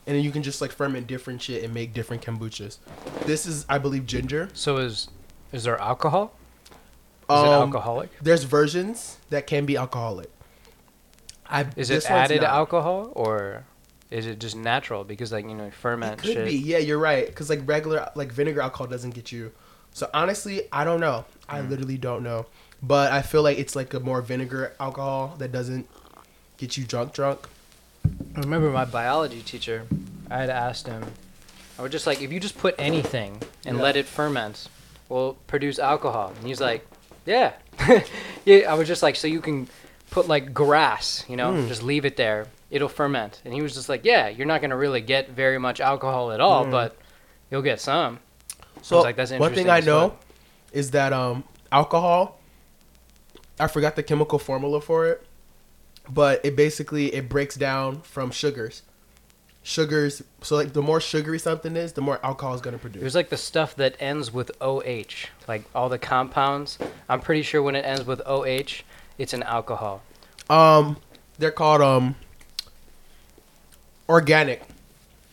And then you can just like ferment different shit and make different kombuchas. This is, I believe, ginger. So is is there alcohol? Is it Um, alcoholic? There's versions that can be alcoholic. I, Is it added alcohol or is it just natural? Because like you know, ferment. It could shit. be. Yeah, you're right. Because like regular like vinegar alcohol doesn't get you. So honestly, I don't know. I Mm. literally don't know. But I feel like it's like a more vinegar alcohol that doesn't get you drunk drunk. I remember my biology teacher. I had asked him. I was just like, if you just put anything and Yeah. let it ferment, will produce alcohol. And he's like, yeah, yeah. I was just like, so you can put like grass, you know, Mm. just leave it there, it'll ferment. And he was just like, yeah, you're not gonna really get very much alcohol at all, Mm. but you'll get some. So like, that's one thing I know is that um alcohol. I forgot the chemical formula for it, but it basically it breaks down from sugars. Sugars. So like the more sugary something is, the more alcohol is gonna produce. was like the stuff that ends with OH, like all the compounds. I'm pretty sure when it ends with OH, it's an alcohol. Um, they're called um organic,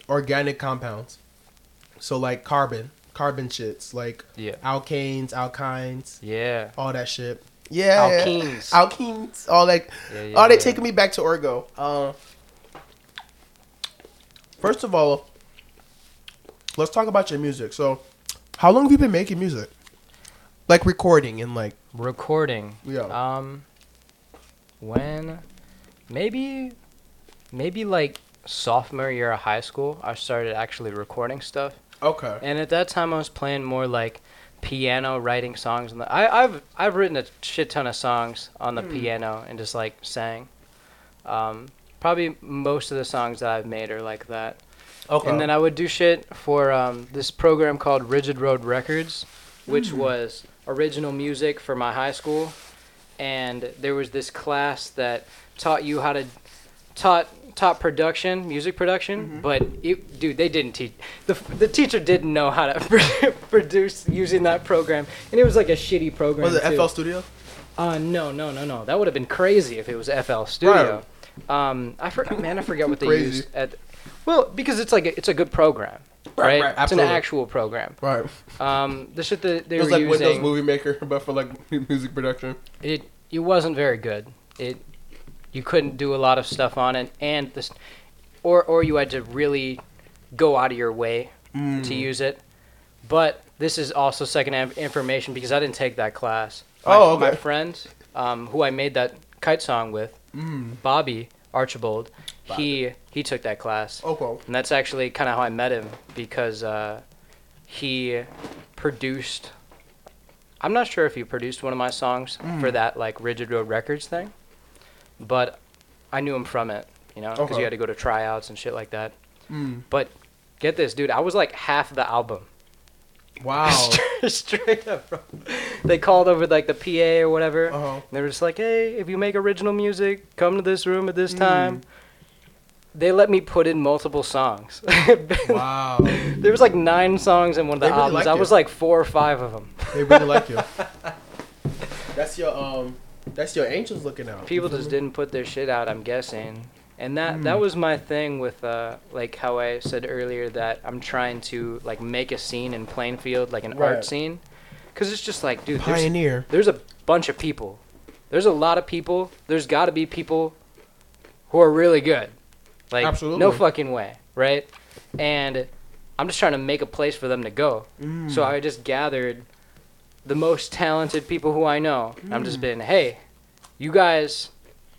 organic compounds. So like carbon, carbon shits like Yeah. alkanes, alkynes, Yeah. all that shit. Yeah, Alkenes. alkenes, all that. Yeah, yeah, oh, they yeah. taking me back to Orgo. Uh, first of all, let's talk about your music. So, how long have you been making music? Like recording and like recording. yeah. Um, when maybe maybe like sophomore year of high school, I started actually recording stuff. okay. And at that time, I was playing more like piano, writing songs. And I, I've I've written a shit ton of songs on the Hmm. piano and just like sang. Um, probably most of the songs that I've made are like that. Okay. And then I would do shit for um, this program called Rigid Road Records, which Hmm. was original music for my high school. And there was this class that taught you how to taught taught production, music production. Mhm. But it, dude, they didn't teach. the The teacher didn't know how to produce using that program, and it was like a shitty program. was it too. FL Studio? Uh, no, no, no, no. That would have been crazy if it was FL Studio. Um, I forgot, man. I forget what they Crazy. used at. Well, because it's like a, it's a good program, Right, right? it's absolutely. an actual program. Right. Um, the shit that they It was were like Windows Movie Maker, but for like music production. it it wasn't very good. It you couldn't do a lot of stuff on it, and this, or or you had to really go out of your way Mm. to use it. But this is also secondhand information because I didn't take that class. My, Oh, okay. My friend, um, who I made that kite song with, Mm. Bobby Archibald, he he took that class, Okay. and that's actually kind of how I met him because uh, he produced. I'm not sure if he produced one of my songs for Mm. that like Rigid Road Records thing, but I knew him from it, you know, because Okay. you had to go to tryouts and shit like that. Mm. But get this, dude, I was like half the album. Wow. Straight up, bro. They called over like the PA or whatever. Uh-huh. And they were just like, "Hey, if you make original music, come to this room at this Mm. time." They let me put in multiple songs. Wow. there was like nine songs in one of the really albums. liked I was like four or five of them. They really like you. That's your um. That's your angels looking out. People just didn't put their shit out. I'm guessing. And that that Mm. was my thing with uh like how I said earlier that I'm trying to like make a scene in Plainfield like an Right. art scene, because it's just like dude, there's Pioneer. there's a bunch of people. There's a lot of people. There's got to be people who are really good. Like Absolutely. no fucking way, right? And I'm just trying to make a place for them to go. Mm. So I just gathered the most talented people who I know. I'm just Mm. been, "Hey, you guys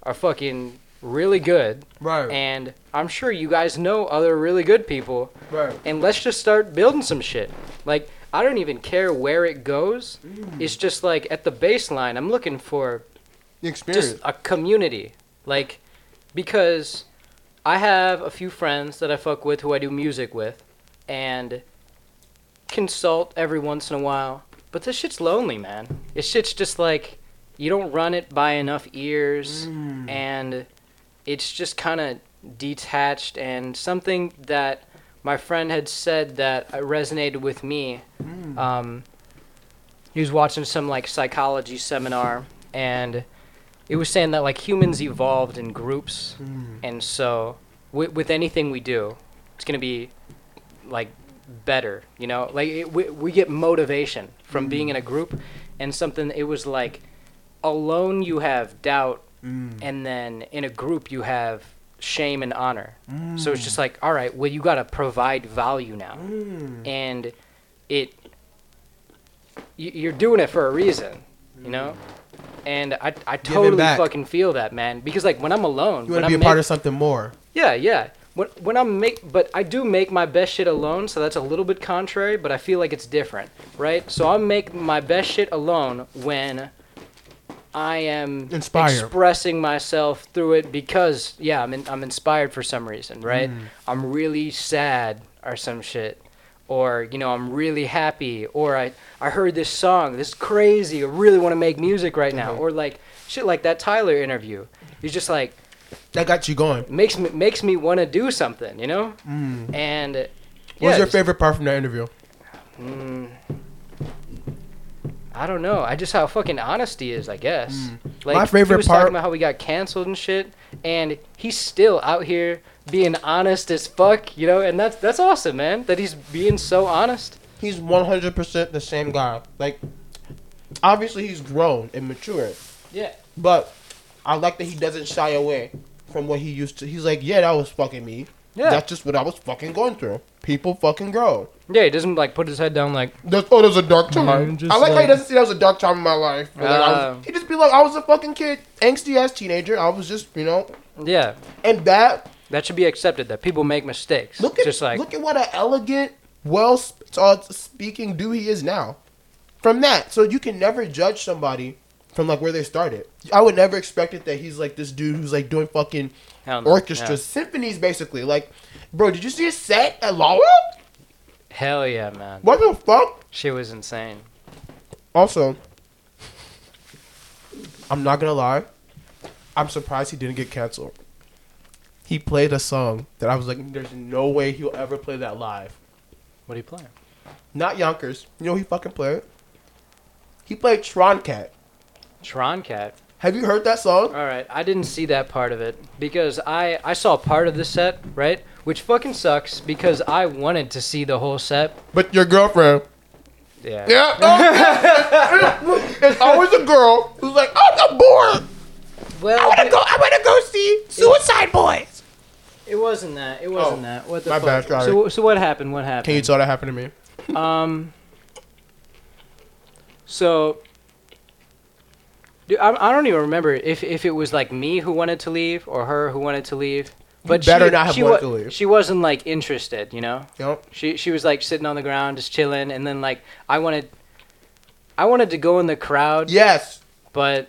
are fucking really good Right. and I'm sure you guys know other really good people right. and let's just start building some shit. Like I don't even care where it goes. Mm. It's just like at the baseline, I'm looking for The experience. just a community. Like because I have a few friends that I fuck with who I do music with and consult every once in a while. But this shit's lonely, man. This shit's just like you don't run it by enough ears Mm. and it's just kind of detached and something that my friend had said that resonated with me Mm. um, he was watching some like psychology seminar and it was saying that like humans evolved in groups Mm. and so with, with anything we do it's going to be like better you know like it, we, we get motivation from being in a group and something it was like alone you have doubt Mm. and then in a group you have shame and honor so it's Mm. just like all right well you got to provide value now Mm. and it y- you're doing it for a reason you know and i, I totally fucking feel that man because like when i'm alone You want to be i'm a part make- of something more. yeah yeah when, when i'm make but i do make my best shit alone so that's a little bit contrary but i feel like it's different right so i make my best shit alone when i am Inspired. expressing myself through it because yeah i'm, in, I'm inspired for some reason right Mm. i'm really sad or some shit or you know i'm really happy or i i heard this song this is crazy i really want to make music right now Mhm. or like shit like that tyler interview he's just like That got you going. makes me makes me want to do something you know Mm. and What yeah, was your favorite part from that interview? Mm, I don't know. I just how fucking honesty is, I guess. Mm. Like My favorite he was part- talking about how we got canceled and shit, and he's still out here being honest as fuck, you know. And that's that's awesome, man. That he's being so honest. He's 100% the same guy. Like, obviously he's grown and matured, Yeah. but I like that he doesn't shy away from what he used to. He's like, yeah, that was fucking me. Yeah. That's just what I was fucking going through. People fucking grow. Yeah. He doesn't like put his head down like. There's, oh, there's a dark time. Just I like, how he doesn't see that was a dark time in my life. But like, I was, he just be like, I was a fucking kid, angsty ass teenager. I was just, you know, Yeah. and that That should be accepted. That people make mistakes. Look at just like look at what an elegant, well sp- uh, speaking dude he is now. From that, so you can never judge somebody from like where they started. I would never expect it that he's like this dude who's like doing fucking no. orchestras, symphonies, basically. Like, bro, did you see his set at Lolla? Hell yeah, man. What the fuck? She was insane. Also, I'm not gonna lie. I'm surprised he didn't get canceled. He played a song that I was like, there's no way he'll ever play that live. What do you play? Not Yonkers. You know he fucking played? He played Tron Cat. Tron Cat. Have you heard that song? All right, I didn't see that part of it because I I saw part of the set, right? Which fucking sucks because I wanted to see the whole set. But your girlfriend. Yeah. Yeah. oh, There's always a girl who's like, oh, I'm bored. Well, I wanna go. I wanna go see Suicide Boys. it wasn't that. It wasn't Oh, that. What the my fuck? bad, sorry. So so what happened? What happened? Can you tell that happened to me? Um. So, dude, I, I don't even remember if, if it was like me who wanted to leave or her who wanted to leave. But better she, not have she wanted wa- to leave. She wasn't like interested, you know. Yep. She she was like sitting on the ground, just chilling, and then like I wanted, I wanted to go in the crowd, Yes. but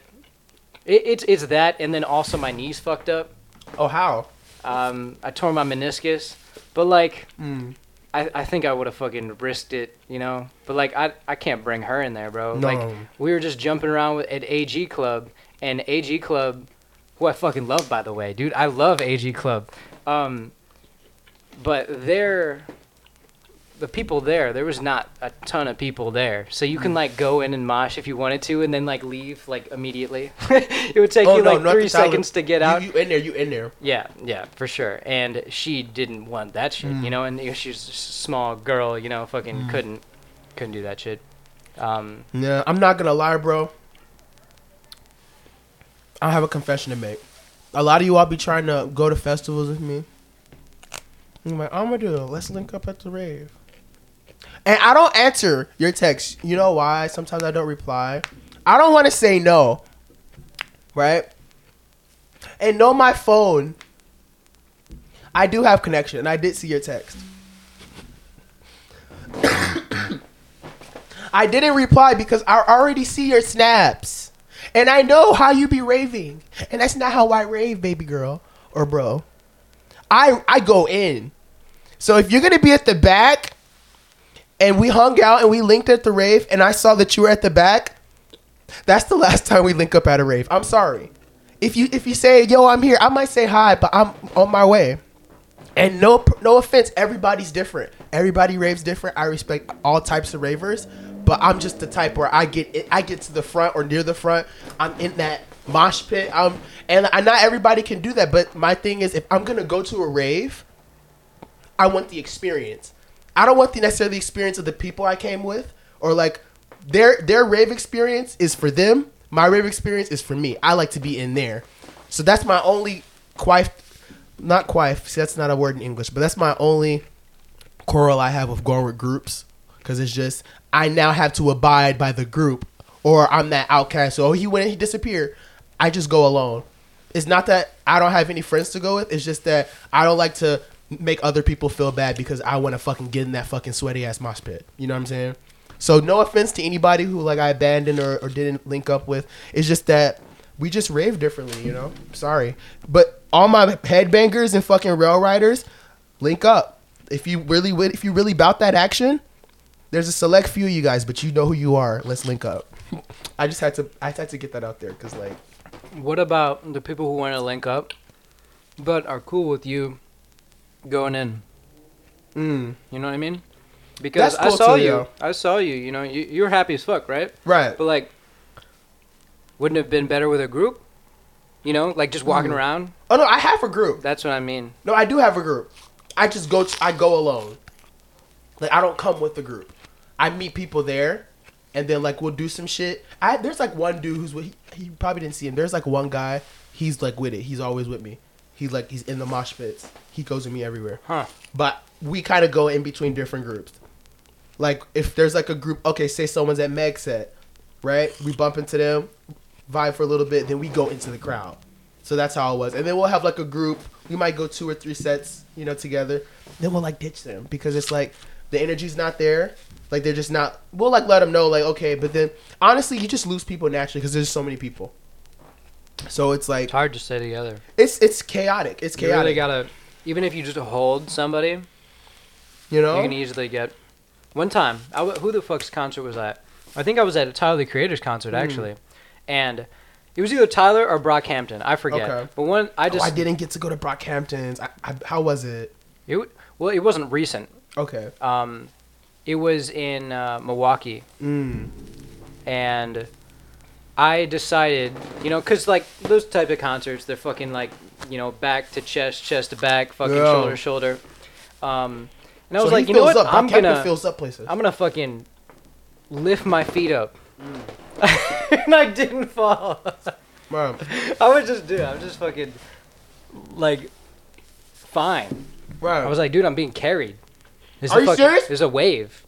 it, it's it's that, and then also my knees fucked up. Oh, how? Um, I tore my meniscus, but like Mm. I, I think I would have fucking risked it, you know. But like I I can't bring her in there, bro. No. Like we were just jumping around with, at AG Club, and AG Club, who I fucking love by the way, dude. I love AG Club. Um, but they're the people there. There was not a ton of people there, so you can Mm. like go in and mosh if you wanted to, and then like leave like immediately. it would take you like Oh, three seconds to get out. You, you in there? You in there? Yeah, yeah, for sure. And she didn't want that shit, Mm. you know. And you know, she's a small girl, you know, fucking couldn't, couldn't do that shit. Um, Yeah. I'm not gonna lie, bro. I have a confession to make. A lot of you all be trying to go to festivals with me. I'm like, I'm gonna do. Let's link up at the rave. And I don't answer your text. You know why? Sometimes I don't reply. I don't want to say no. Right? And know my phone. I do have connection, and I did see your text. I didn't reply because I already see your snaps. And I know how you be raving. And that's not how I rave, baby girl or bro. I I go in. So if you're gonna be at the back and we hung out and we linked at the rave and I saw that you were at the back, that's the last time we link up at a rave. I'm sorry. If you if you say, yo, I'm here, I might say hi, but I'm on my way. And no no offense, everybody's different. Everybody raves different. I respect all types of ravers, but I'm just the type where I get I get to the front or near the front. I'm in that mosh pit. Um, and I, not everybody can do that. But my thing is, if I'm gonna go to a rave, I want the experience. I don't want the necessarily experience of the people I came with, or like their their rave experience is for them. My rave experience is for me. I like to be in there, so that's my only quiet, not quiet. See, that's not a word in English, but that's my only quarrel I have with going with groups, because it's just I now have to abide by the group, or I'm that outcast. So oh, he went, he disappeared. I just go alone. It's not that I don't have any friends to go with. It's just that I don't like to make other people feel bad because I want to fucking get in that fucking sweaty ass mosh pit. You know what I'm saying? So no offense to anybody who like I abandoned or, or didn't link up with. It's just that we just rave differently, you know? Sorry. But all my headbangers and fucking rail riders, link up. If you really would if you really bout that action, there's a select few of you guys, but you know who you are. Let's link up. I just had to I had to get that out there because like what about the people who want to link up, but are cool with you going in? mm, You know what I mean? Because I saw you. yo. I saw you. You know, you, you're happy as fuck, right? right. But like, wouldn't it have been better with a group? You know, like just walking Mm. around. Oh no, I have a group. That's what I mean. No, I do have a group. I just go. I go alone. Like I don't come with the group. I meet people there, and then like we'll do some shit. I there's like one dude who's with. He, he probably didn't see him. There's like one guy. He's like with it. He's always with me. He's like he's in the mosh pits. He goes with me everywhere. Huh. But we kind of go in between different groups. Like if there's like a group. Okay, say someone's at Meg set, right? We bump into them, vibe for a little bit, then we go into the crowd. So that's how it was. And then we'll have like a group. We might go two or three sets, you know, together. Then we'll like ditch them because it's like the energy's not there. Like they're just not. We'll like let them know, like okay. But then honestly, you just lose people naturally because there's so many people. So it's like It's hard to stay together. it's it's chaotic. It's chaotic. You really chaotic. gotta, even if you just hold somebody, you know. you can easily get. One time, I w- who the fuck's concert was that? I think I was at a Tyler the Creator's concert Hmm. actually, and it was either Tyler or Brockhampton. I forget. Okay. But one, I oh, just I didn't get to go to Brockhamptons. I, I, how was it? it well, it wasn't recent. Okay. Um, it was in uh, Milwaukee, Mm. and I decided, you know, cause like those type of concerts, they're fucking like, you know, back to chest, chest to back, fucking Yeah. shoulder to shoulder. Um, and I was So he like, you know fills what? Up. I'm Bob Captain gonna, fills up places. I'm gonna fucking lift my feet up. and I didn't fall. I was just, dude, I was just fucking, like, fine. Right. I was like, dude, I'm being carried. There's Are a you fucking, serious? There's a wave.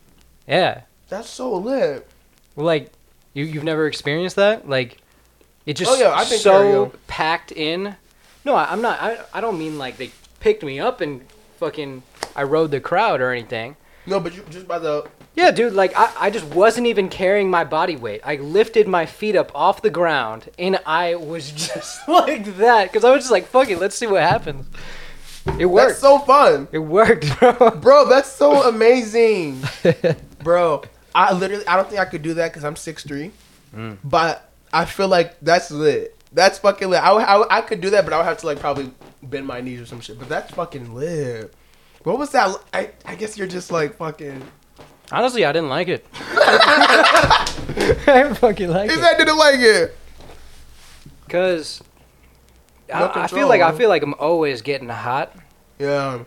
Yeah. That's so lit. Like, you you've never experienced that? Like, it just Oh, yeah, I've been so carried, packed in. No, I, I'm not. I, I don't mean like they picked me up and fucking I rode the crowd or anything. No, but you just by the Yeah, dude. Like I, I just wasn't even carrying my body weight. I lifted my feet up off the ground and I was just like that because I was just like, fuck it, let's see what happens. It worked. That's so fun. it worked, bro. Bro, that's so amazing. Bro, I literally I don't think I could do that cuz I'm 6'3". Mm. But I feel like that's lit. That's fucking lit. I, I, I could do that, but I would have to like probably bend my knees or some shit. But that's fucking lit. What was that? I, I guess you're just like fucking. Honestly, I didn't like it. I didn't fucking like Is it. that didn't like it? Cause I, No I feel control, like I feel like I'm always getting hot, Yeah.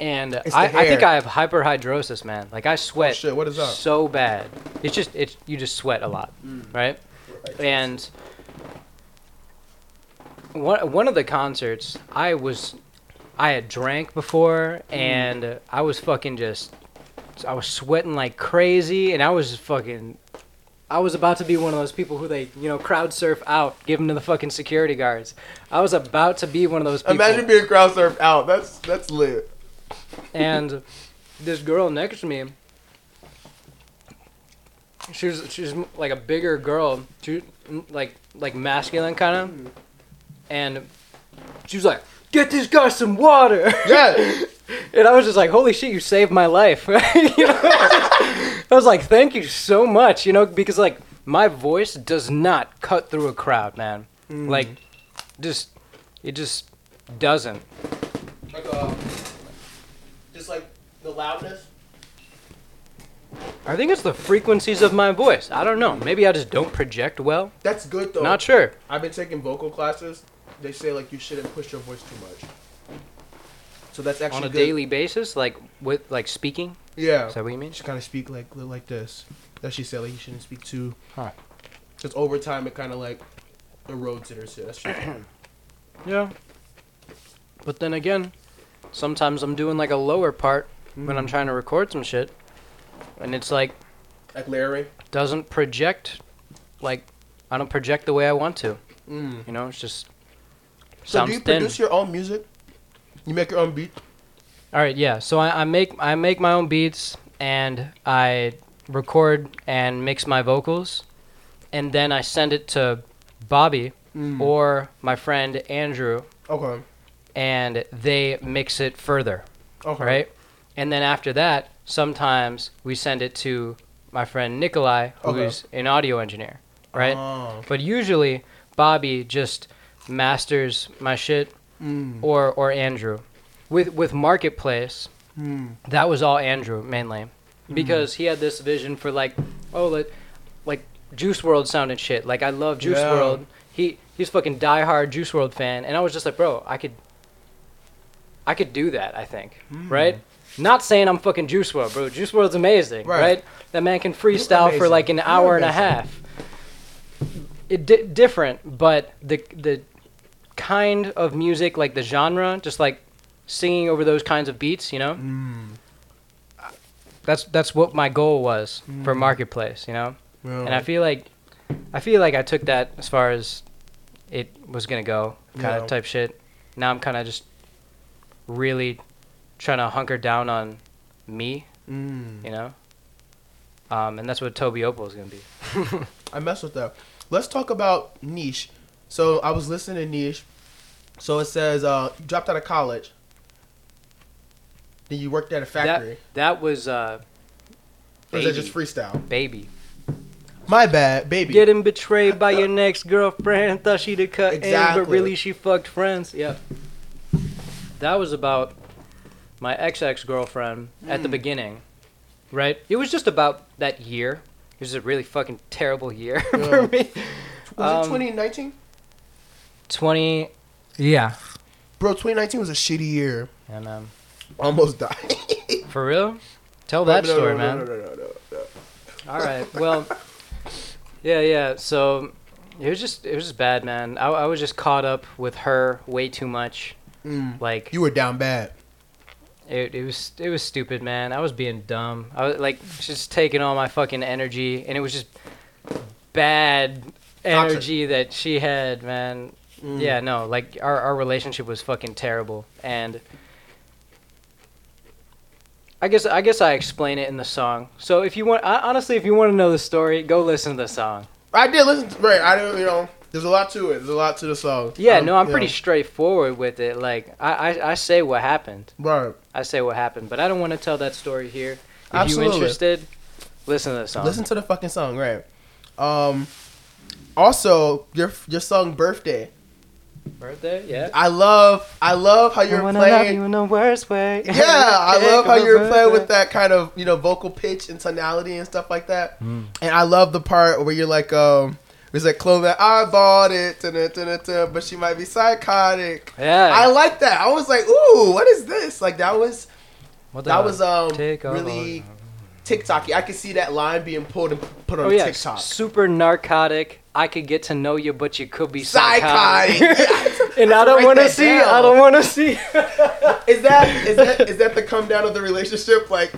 And I, I think. I have hyperhidrosis, man. Like I sweat Oh, shit, what is that? so bad. It's just it's you just sweat a lot, Mm. right? And one one of the concerts, I was I had drank before, Mm. and I was fucking just I was sweating like crazy, and I was fucking. I was about to be one of those people who they, you know, crowd surf out, give them to the fucking security guards. I was about to be one of those people. Imagine being crowd surfed out. That's that's lit. And this girl next to me, she was she was like a bigger girl, she like like masculine kind of, mm-hmm. and she was like, "Get this guy some water." Yeah. And I was just like, "Holy shit, you saved my life!" you know? I was like, "Thank you so much," you know, because like my voice does not cut through a crowd, man. Mm. Like, just it just doesn't. Uh, like uh, just like the loudness. I think it's the frequencies of my voice. I don't know. Maybe I just don't project well. That's good though. Not sure. I've been taking vocal classes. They say like you shouldn't push your voice too much. So that's actually On a good. daily basis, like with like speaking. Yeah. Is that what you mean? should kind of speak like like this. That she said like you shouldn't speak too. Huh. Because over time it kind of like erodes it or shit. That's true. Yeah. But then again, sometimes I'm doing like a lower part when I'm trying to record some shit, and it's like like Larry. doesn't project, like I don't project the way I want to. Mm. You know, it's just So sounds do you thin. produce your own music? You make your own beat? All right, yeah. So I, I make I make my own beats and I record and mix my vocals, and then I send it to Bobby Mm. or my friend Andrew, Okay. and they mix it further, Okay. right? And then after that, sometimes we send it to my friend Nikolai, Okay. who's an audio engineer, right? Oh. But usually Bobby just masters my shit, Mm. or or Andrew. With with Marketplace, Mm. that was all Andrew mainly, because he had this vision for like, oh, like, like Juice WRLD sounded shit. Like I love Juice Yeah. World. He he's fucking diehard Juice WRLD fan, and I was just like, bro, I could, I could do that. I think, Hmm. right? Not saying I'm fucking Juice WRLD, bro. Juice WRLD's amazing, Right. right? That man can freestyle for like an hour and a half. It di- different, but the the kind of music, like the genre, just like singing over those kinds of beats, you know. Mm. That's that's what my goal was for Mm. Marketplace, you know. And I feel like, I feel like I took that as far as it was gonna go, kind Yeah. of type shit. Now I'm kind of just really trying to hunker down on me, Mm. you know. Um, and that's what Tobi Opal is gonna be. I mess with that. Let's talk about niche. So I was listening to niche. So it says uh, you dropped out of college. Then you worked at a factory. That was uh, or is that just freestyle? baby. My bad, baby. Getting betrayed by your next girlfriend. Thought she'd cut in, Exactly. but really she fucked friends. Yep. That was about my ex ex girlfriend at the Mm. beginning, right? It was just about that year. It was a really fucking terrible year Yeah. for me. Was it Um, 2019? 20. Yeah. Bro, 2019 was a shitty year. And um, Almost died. for real, tell that No, no, story, no, man. No, no, no, no, no. All right. Well, yeah, yeah. So it was just it was just bad, man. I, I was just caught up with her way too much. Mm. Like You were down bad. It, it was it was stupid, man. I was being dumb. I was like just taking all my fucking energy, and it was just bad energy that she had, man. Mm. Yeah, no, like our our relationship was fucking terrible, and I guess I guess I explain it in the song. So if you want, I- honestly, if you want to know the story, go listen to the song. I did listen to right. I don't. You know, there's a lot to it. There's a lot to the song. Yeah, Um, no, I'm pretty know. straightforward with it. Like I, I, I say what happened. Right. I say what happened, but I don't want to tell that story here. If Absolutely. you interested, listen to the song. Listen to the fucking song, right? Um. Also, your your song "Birthday." birthday, yeah. I love. I love how you're I wanna love playing. you in the worst way. Yeah, I love how you're up playing with that kind of you know vocal pitch and tonality and stuff like that. Mm. And I love the part where you're like, um, it's like clothing. I bought it, da-da-da-da-da, but she might be psychotic. Yeah. I like that. I was like, ooh, what is this? Like that was What that was um really TikToky. I could see that line being pulled and put on Oh yeah, TikTok. super narcotic. I could get to know you, but you could be psychotic. Psychotic. and I don't want to see. down. I don't want to see. Is that is that is that the come down of the relationship? Like,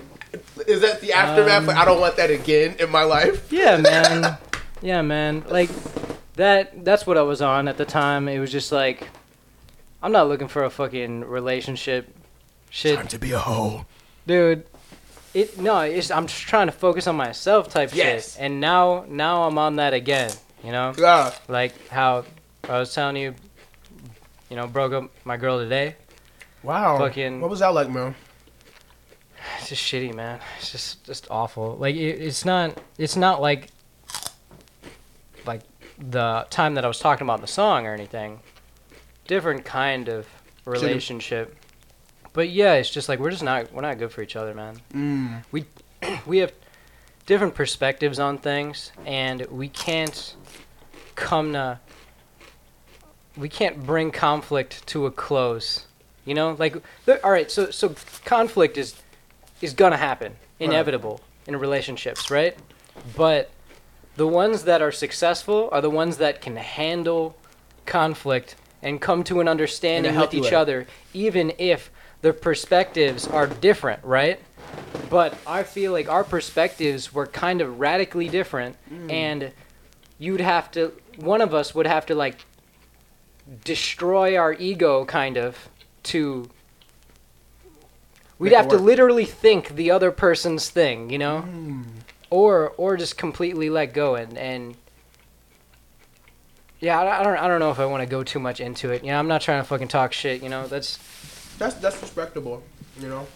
is that the aftermath? Um, like, I don't want that again in my life. yeah, man. Yeah, man. Like that. That's what I was on at the time. It was just like, I'm not looking for a fucking relationship. Shit, Time to be a hoe. dude. It no. It's I'm just trying to focus on myself, type Yes. shit. And now, now I'm on that again. You know. Yeah. like how I was telling you, you know, broke up my girl today. Wow. Fucking- What was that like, man? It's just shitty, man. It's just just awful. Like it, it's not it's not like like the time that I was talking about in the song or anything. Different kind of relationship. But yeah, it's just like we're just not we're not good for each other, man. Mm. we have different perspectives on things and we can't come to we can't bring conflict to a close you know like all right so so conflict is is gonna happen inevitable in relationships right but the ones that are successful are the ones that can handle conflict and come to an understanding with each way. other even if their perspectives are different right but I feel like our perspectives were kind of radically different, and you'd have to, one of us would have to like destroy our ego, kind of, to. We'd Make have to literally think the other person's thing, you know, Mm. Or or just completely let go and and. Yeah, I I don't, I don't know if I want to go too much into it. You know, I'm not trying to fucking talk shit. You know, that's That's that's respectable. You know.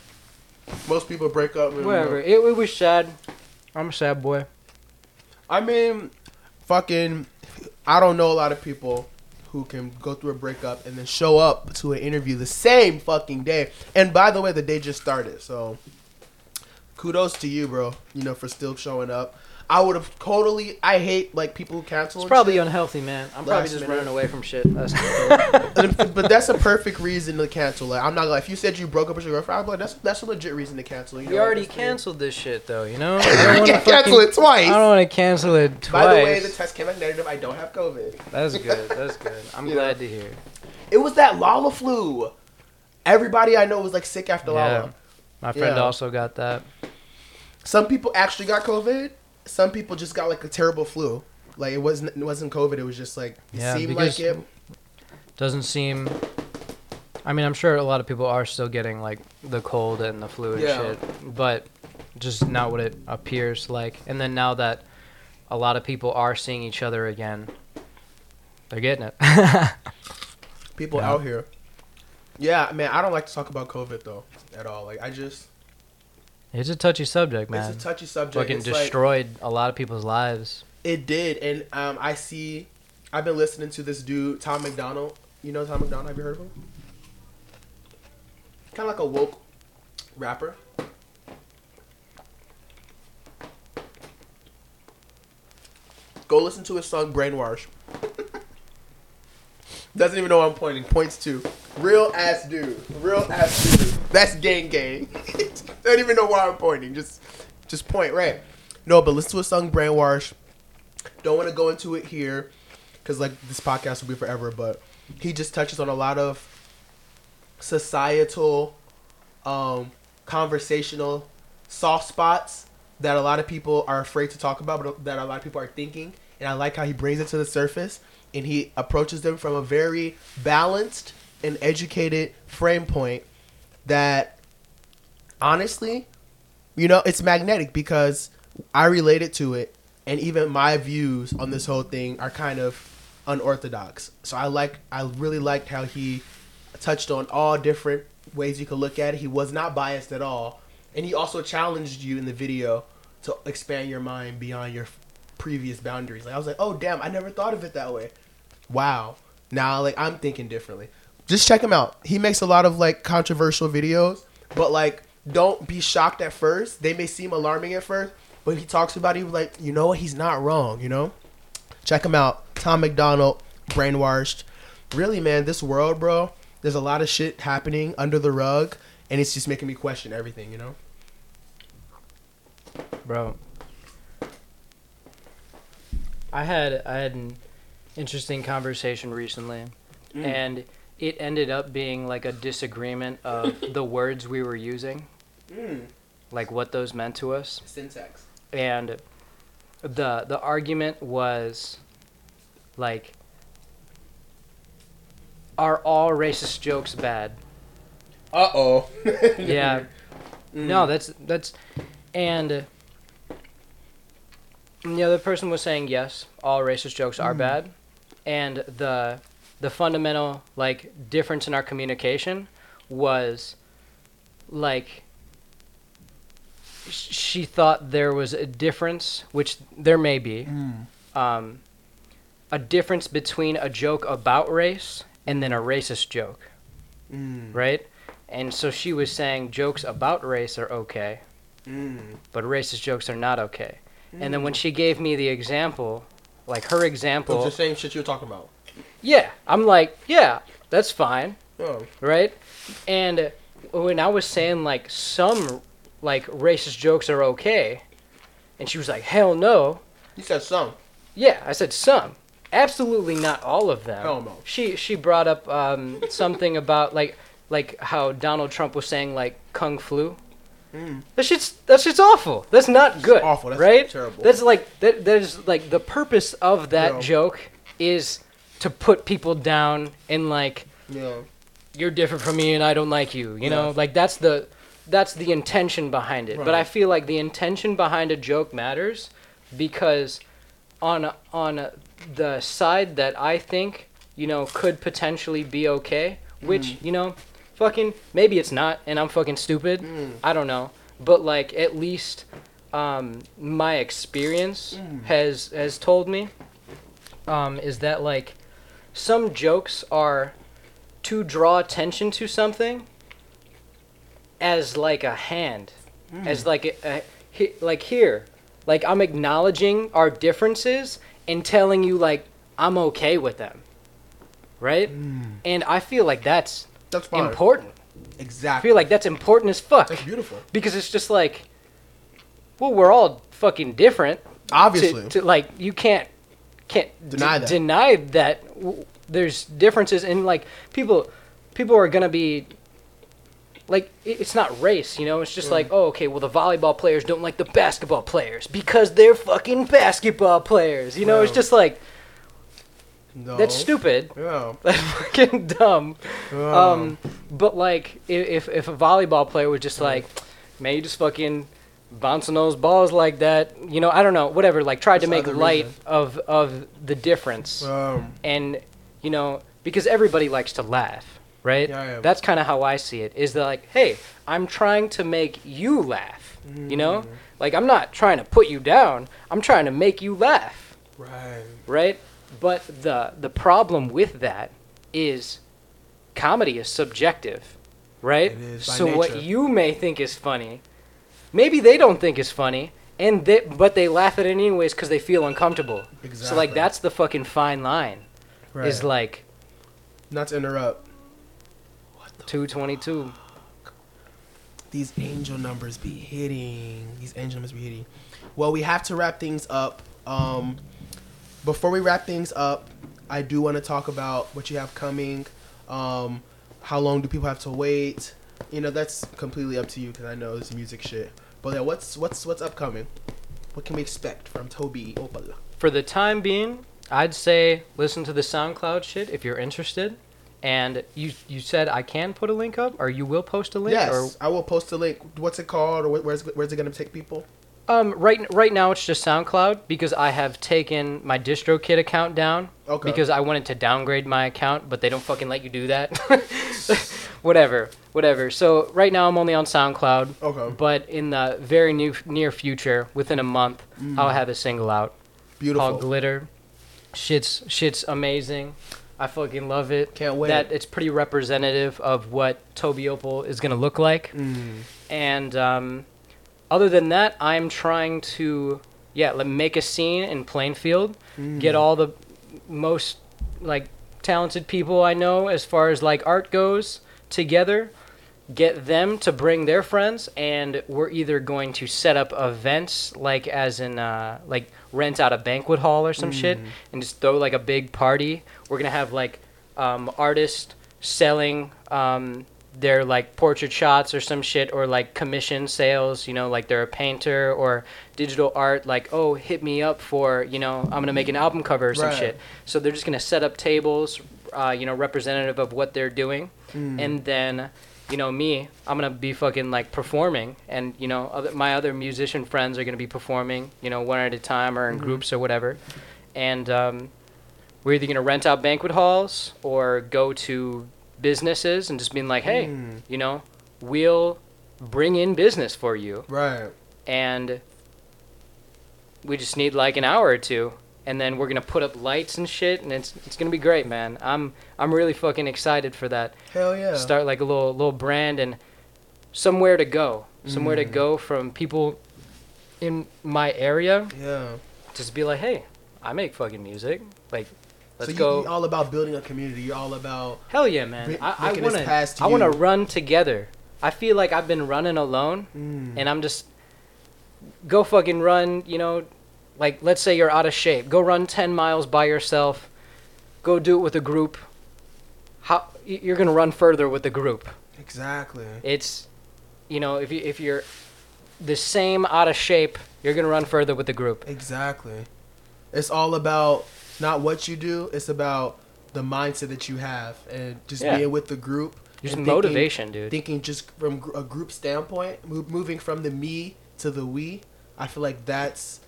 Most people break up. and, whatever. It, it was sad. I'm a sad boy. I mean, fucking. I don't know a lot of people who can go through a breakup and then show up to an interview the same fucking day. And by the way, the day just started. So, kudos to you, bro. You know, for still showing up. I would have totally. I hate like people who cancel. It's probably shit. unhealthy, man. I'm probably just minute. running away from shit. That's but that's a perfect reason to cancel. Like, I'm not gonna. If you said you broke up with your girlfriend, I'm like, that's that's a legit reason to cancel. You we know, already that's weird. canceled this shit, though. You know. I don't cancel it twice. I don't want to cancel it twice. By the way, the test came back negative. I don't have COVID. That's good. That's good. I'm You glad to hear. It was that Lolla flu. Everybody I know was like sick after Yeah. Lolla. My friend Yeah. also got that. Some people actually got COVID. Some people just got like a terrible flu. Like it wasn't it wasn't COVID. It was just like it Yeah, seemed like it. Doesn't seem. I mean, I'm sure a lot of people are still getting like the cold and the flu and Yeah. shit, but just not what it appears like. And then now that a lot of people are seeing each other again, they're getting it. People Yeah. out here. Yeah, man. I don't like to talk about COVID though at all. Like I just it's a touchy subject, man. it's a touchy subject. Fucking It's like- destroyed a lot of people's lives. It did, and um, I see. I've been listening to this dude, Tom MacDonald. You know Tom MacDonald? Have you heard of him? Kind of like a woke rapper. Go listen to his song "Brainwash." Doesn't even know what I'm pointing. Points to real ass dude. Real ass dude. That's gang gang. Don't even know why I'm pointing. Just just point right. No, but listen to a song Brainwash. Don't want to go into it here because like this podcast will be forever. But he just touches on a lot of societal, um, conversational soft spots that a lot of people are afraid to talk about, but that a lot of people are thinking. And I like how he brings it to the surface and he approaches them from a very balanced and educated frame point that honestly, you know, it's magnetic because I related to it and even my views on this whole thing are kind of unorthodox. So I like I really liked how he touched on all different ways you could look at it. He was not biased at all. And he also challenged you in the video to expand your mind beyond your previous boundaries. Like I was like, "Oh damn, I never thought of it that way." Wow. Now like I'm thinking differently. Just check him out. He makes a lot of like controversial videos, but like don't be shocked at first. They may seem alarming at first, but he talks about it like, you know what, he's not wrong, you know? Check him out. Tom MacDonald, brainwashed. Really, man, this world, bro, there's a lot of shit happening under the rug, and it's just making me question everything, you know? bro. I had I had interesting conversation recently, Mm. and it ended up being like a disagreement of the words we were using, Mm. like what those meant to us, Syntax. and the the argument was like are all racist jokes bad? Uh oh. Yeah. No, that's that's and the other person was saying yes, all racist jokes are bad, and the the fundamental like difference in our communication was like sh- she thought there was a difference, which there may be, um, a difference between a joke about race and then a racist joke Mm. right? And so she was saying jokes about race are okay, Mm. but racist jokes are not okay. And then when she gave me the example, like her example, It's the same shit you were talking about. yeah, I'm like, yeah, that's fine, Oh. right? And when I was saying like some like racist jokes are okay, and she was like, hell no. You said some. Yeah, I said some. Absolutely not all of them. Hell no. She she brought up um, something about like like how Donald Trump was saying like kung flu. Mm. That shit's that shit's awful. That's not good. awful. That's right? terrible. That's like that. That is like the purpose of that Yeah. joke is to put people down and like Yeah. you're different from me and I don't like you. You know, like that's the that's the intention behind it. But I feel like the intention behind a joke matters because on on the side that I think you know could potentially be okay, which Mm. you know, fucking maybe it's not, and I'm fucking stupid. Mm. I don't know, but like at least um, my experience Mm. has has told me um, is that like some jokes are to draw attention to something as like a hand as like a, a he, like here like i'm acknowledging our differences and telling you like i'm okay with them right and i feel like that's That's fine. important Exactly. i feel like that's important as fuck That's beautiful. because it's just like well we're all fucking different Obviously. to, to like you can't can't Deny d- that. deny that w- there's differences in like people people are gonna be like it's not race you know it's just mm. like oh okay well the volleyball players don't like the basketball players because they're fucking basketball players you know it's just like no. that's stupid Yeah. that's fucking dumb Yeah. um, but like if if a volleyball player was just like, man, you just fucking bouncing those balls like that, you know, I don't know, whatever. Like tried to make light reason. of of the difference, um, and you know, because everybody likes to laugh, right? Yeah, yeah. That's kind of how I see it. Is that like, hey, I'm trying to make you laugh, you know, Mm-hmm. like I'm not trying to put you down. I'm trying to make you laugh right. right? But the the problem with that is comedy is subjective, right? It is, by so what you may think is funny, maybe they don't think is funny, and they, but they laugh at it anyways because they feel uncomfortable. So like that's the fucking fine line. Is like Not to interrupt. 222. These angel numbers be hitting. These angel numbers be hitting. Well, we have to wrap things up. Um, before we wrap things up, I do want to talk about what you have coming. Um, how long do people have to wait? You know, that's completely up to you because I know it's music shit. But yeah, what's what's what's upcoming? What can we expect from Tobi Opala? For the time being, I'd say listen to the SoundCloud shit if you're interested. And you you said I can put a link up, or you will post a link, Yes, or I will post a link. What's it called, or where's where's it gonna take people? Um, right right now it's just SoundCloud because I have taken my DistroKid account down Okay. because I wanted to downgrade my account, but they don't fucking let you do that. whatever, whatever. So right now I'm only on SoundCloud, Okay. but in the very new, near future, within a month, I'll have a single out Beautiful. called Glitter. Shit's shit's amazing. I fucking love it. Can't wait. That it's pretty representative of what Tobi Opal is gonna look like. Mm. And um, other than that, I'm trying to yeah, like make a scene in Plainfield, Mm. get all the most like talented people I know as far as like art goes together, get them to bring their friends, and we're either going to set up events like as in uh, like rent out a banquet hall or some shit, and just throw like a big party. We're gonna have like um, artists selling um, their like portrait shots or some shit or like commission sales you know like they're a painter or digital art like oh hit me up for you know i'm gonna make an album cover or some Right. shit so they're just gonna set up tables uh, you know representative of what they're doing Mm. and then you know me i'm gonna be fucking like performing and you know other, my other musician friends are gonna be performing you know one at a time or in Mm-hmm. groups or whatever and um, we're either gonna rent out banquet halls or go to businesses and just being like hey Mm. you know we'll bring in business for you Right. and we just need like an hour or two and then we're gonna put up lights and shit and it's it's gonna be great man i'm i'm really fucking excited for that Hell yeah. start like a little little brand and somewhere to go somewhere to Mm. go from people in my area Yeah. just be like hey i make fucking music like let's so you, go you're all about building a community. You're all about hell yeah man Bri- i, I making this want to to i want to run together i feel like i've been running alone mm, and I'm just go fucking run, you know, like let's say you're out of shape. Go run 10 miles by yourself. Go do it with a group. How you're going to run further with the group. exactly. It's you know, if you if you're the same out of shape, you're going to run further with the group. Exactly. It's all about not what you do. It's about the mindset that you have and just Yeah. being with the group. Just thinking- motivation, dude. Thinking just from a group standpoint, mo- moving from the me to the we. I feel like that's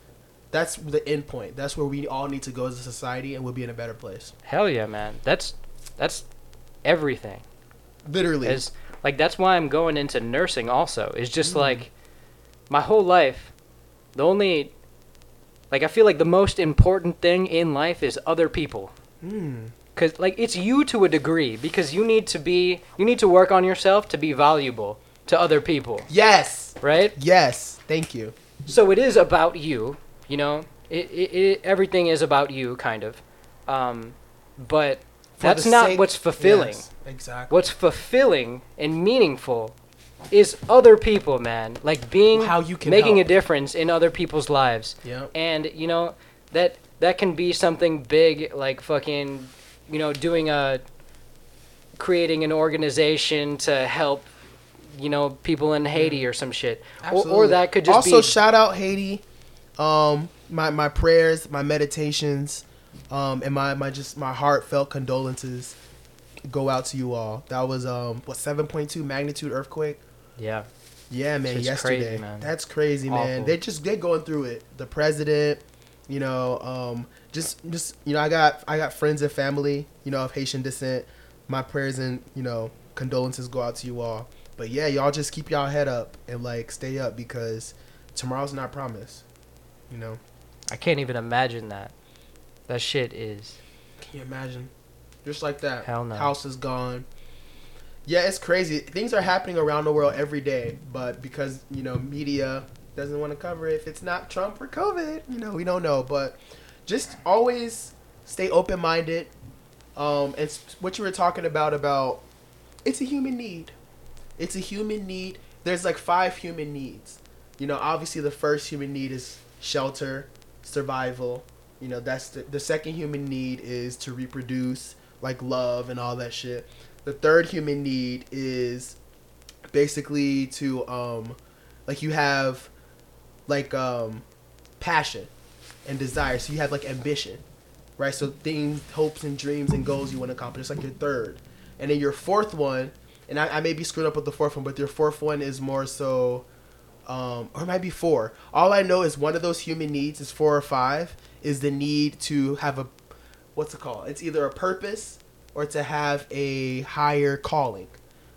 that's the end point. That's where we all need to go as a society, and we'll be in a better place. Hell yeah, man. That's that's everything. Literally. is like that's why I'm going into nursing also. is just Mm. like my whole life the only like I feel like the most important thing in life is other people. Mm. Cuz like it's you to a degree because you need to be you need to work on yourself to be valuable to other people, Yes. right? Yes. Thank you. So it is about you, you know. It, it, it everything is about you kind of. Um but For that's not sake- what's fulfilling. Yes, exactly. what's fulfilling and meaningful is other people, man. Like being How you can making help. a difference in other people's lives. Yep. And you know that that can be something big, like fucking, you know, doing a creating an organization to help, you know, people in Haiti or some shit, or, or that could just also be shout out Haiti. Um, my my prayers, my meditations, um, and my my just my heartfelt condolences go out to you all. That was um what seven point two magnitude earthquake. Yeah. Yeah, man. Yesterday, crazy, man. that's crazy, man. They just they going through it. The president, you know, um, just just you know, I got I got friends and family, you know, of Haitian descent. My prayers and you know condolences go out to you all. But yeah, y'all just keep y'all head up and like stay up because tomorrow's not promised. You know, I can't even imagine that. That shit is can you imagine? Just like that, Hell no. house is gone. Yeah, it's crazy. Things are happening around the world every day, but because you know media doesn't want to cover it, if it's not Trump or COVID, you know we don't know. But just always stay open minded. Um, and what you were talking about about it's a human need. It's a human need. There's like five human needs. You know, obviously the first human need is shelter, survival. You know, that's the, the second human need is to reproduce, like love and all that shit. The third human need is basically to um like you have like um passion and desire. So you have like ambition, right? So things, hopes, and dreams and goals you want to accomplish. It's like your third, and then your fourth one, and I, I may be screwed up with the fourth one, but your fourth one is more so, um, or it might be four. All I know is one of those human needs is four or five. Is the need to have a, what's it called? It's either a purpose or to have a higher calling.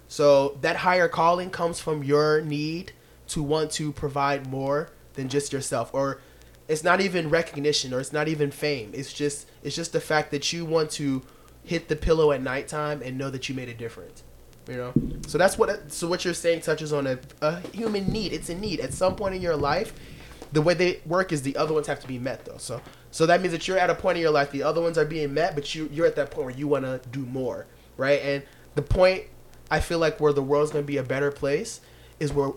So that higher calling comes from your need to want to provide more than just yourself or it's not even recognition or it's not even fame. It's just it's just the fact that you want to hit the pillow at nighttime and know that you made a difference. You know? So that's what so what you're saying touches on a, a human need. It's a need. At some point in your life, the way they work is the other ones have to be met though. So so that means that you're at a point in your life the other ones are being met, but you you're at that point where you want to do more, right? And the point I feel like where the world's going to be a better place is where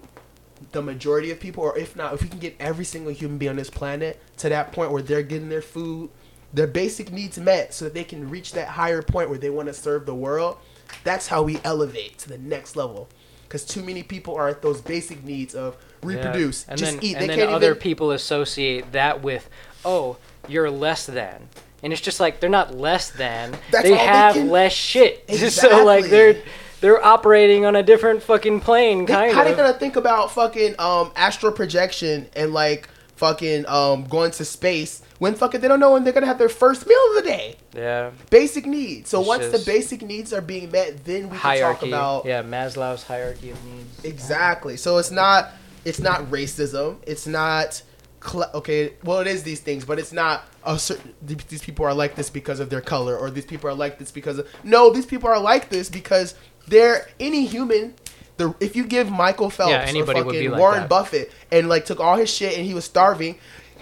the majority of people, or if not, if we can get every single human being on this planet to that point where they're getting their food, their basic needs met, so that they can reach that higher point where they want to serve the world. That's how we elevate to the next level. Because too many people are at those basic needs of reproduce, Yeah. and just then, eat. And they then can't other even. people associate that with, oh, you're less than. And it's just like they're not less than. That's they they have can- less shit. so like they're they're operating on a different fucking plane, They- kind how they of. gonna think about fucking um astral projection and like fucking um going to space when fucking they don't know when they're gonna have their first meal of the day? yeah. Basic needs. So It's once the basic needs are being met, then we can talk about yeah, Maslow's hierarchy of needs. exactly. So it's not it's not racism. It's not cl- okay. Well, it is these things, but it's not oh, a certain. These people are like this because of their color, or these people are like this because of. No, these people are like this because they're any human. The, if you give Michael Phelps Yeah, or anybody fucking would be like Warren that. Buffett and like took all his shit and he was starving,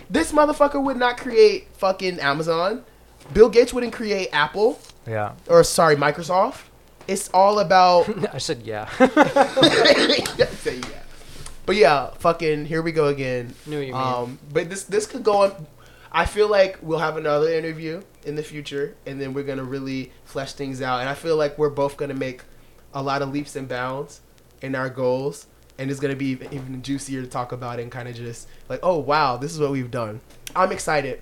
this motherfucker would not create fucking Amazon. Bill Gates wouldn't create Apple Yeah. or sorry Microsoft. It's all about I said yeah. Say yeah. But yeah, fucking here we go again. Knew you. Um, but this this could go on. I feel like we'll have another interview in the future, and then we're gonna really flesh things out. And I feel like we're both gonna make a lot of leaps and bounds in our goals, and it's gonna be even, even juicier to talk about and kind of just like, oh wow, this is what we've done. I'm excited.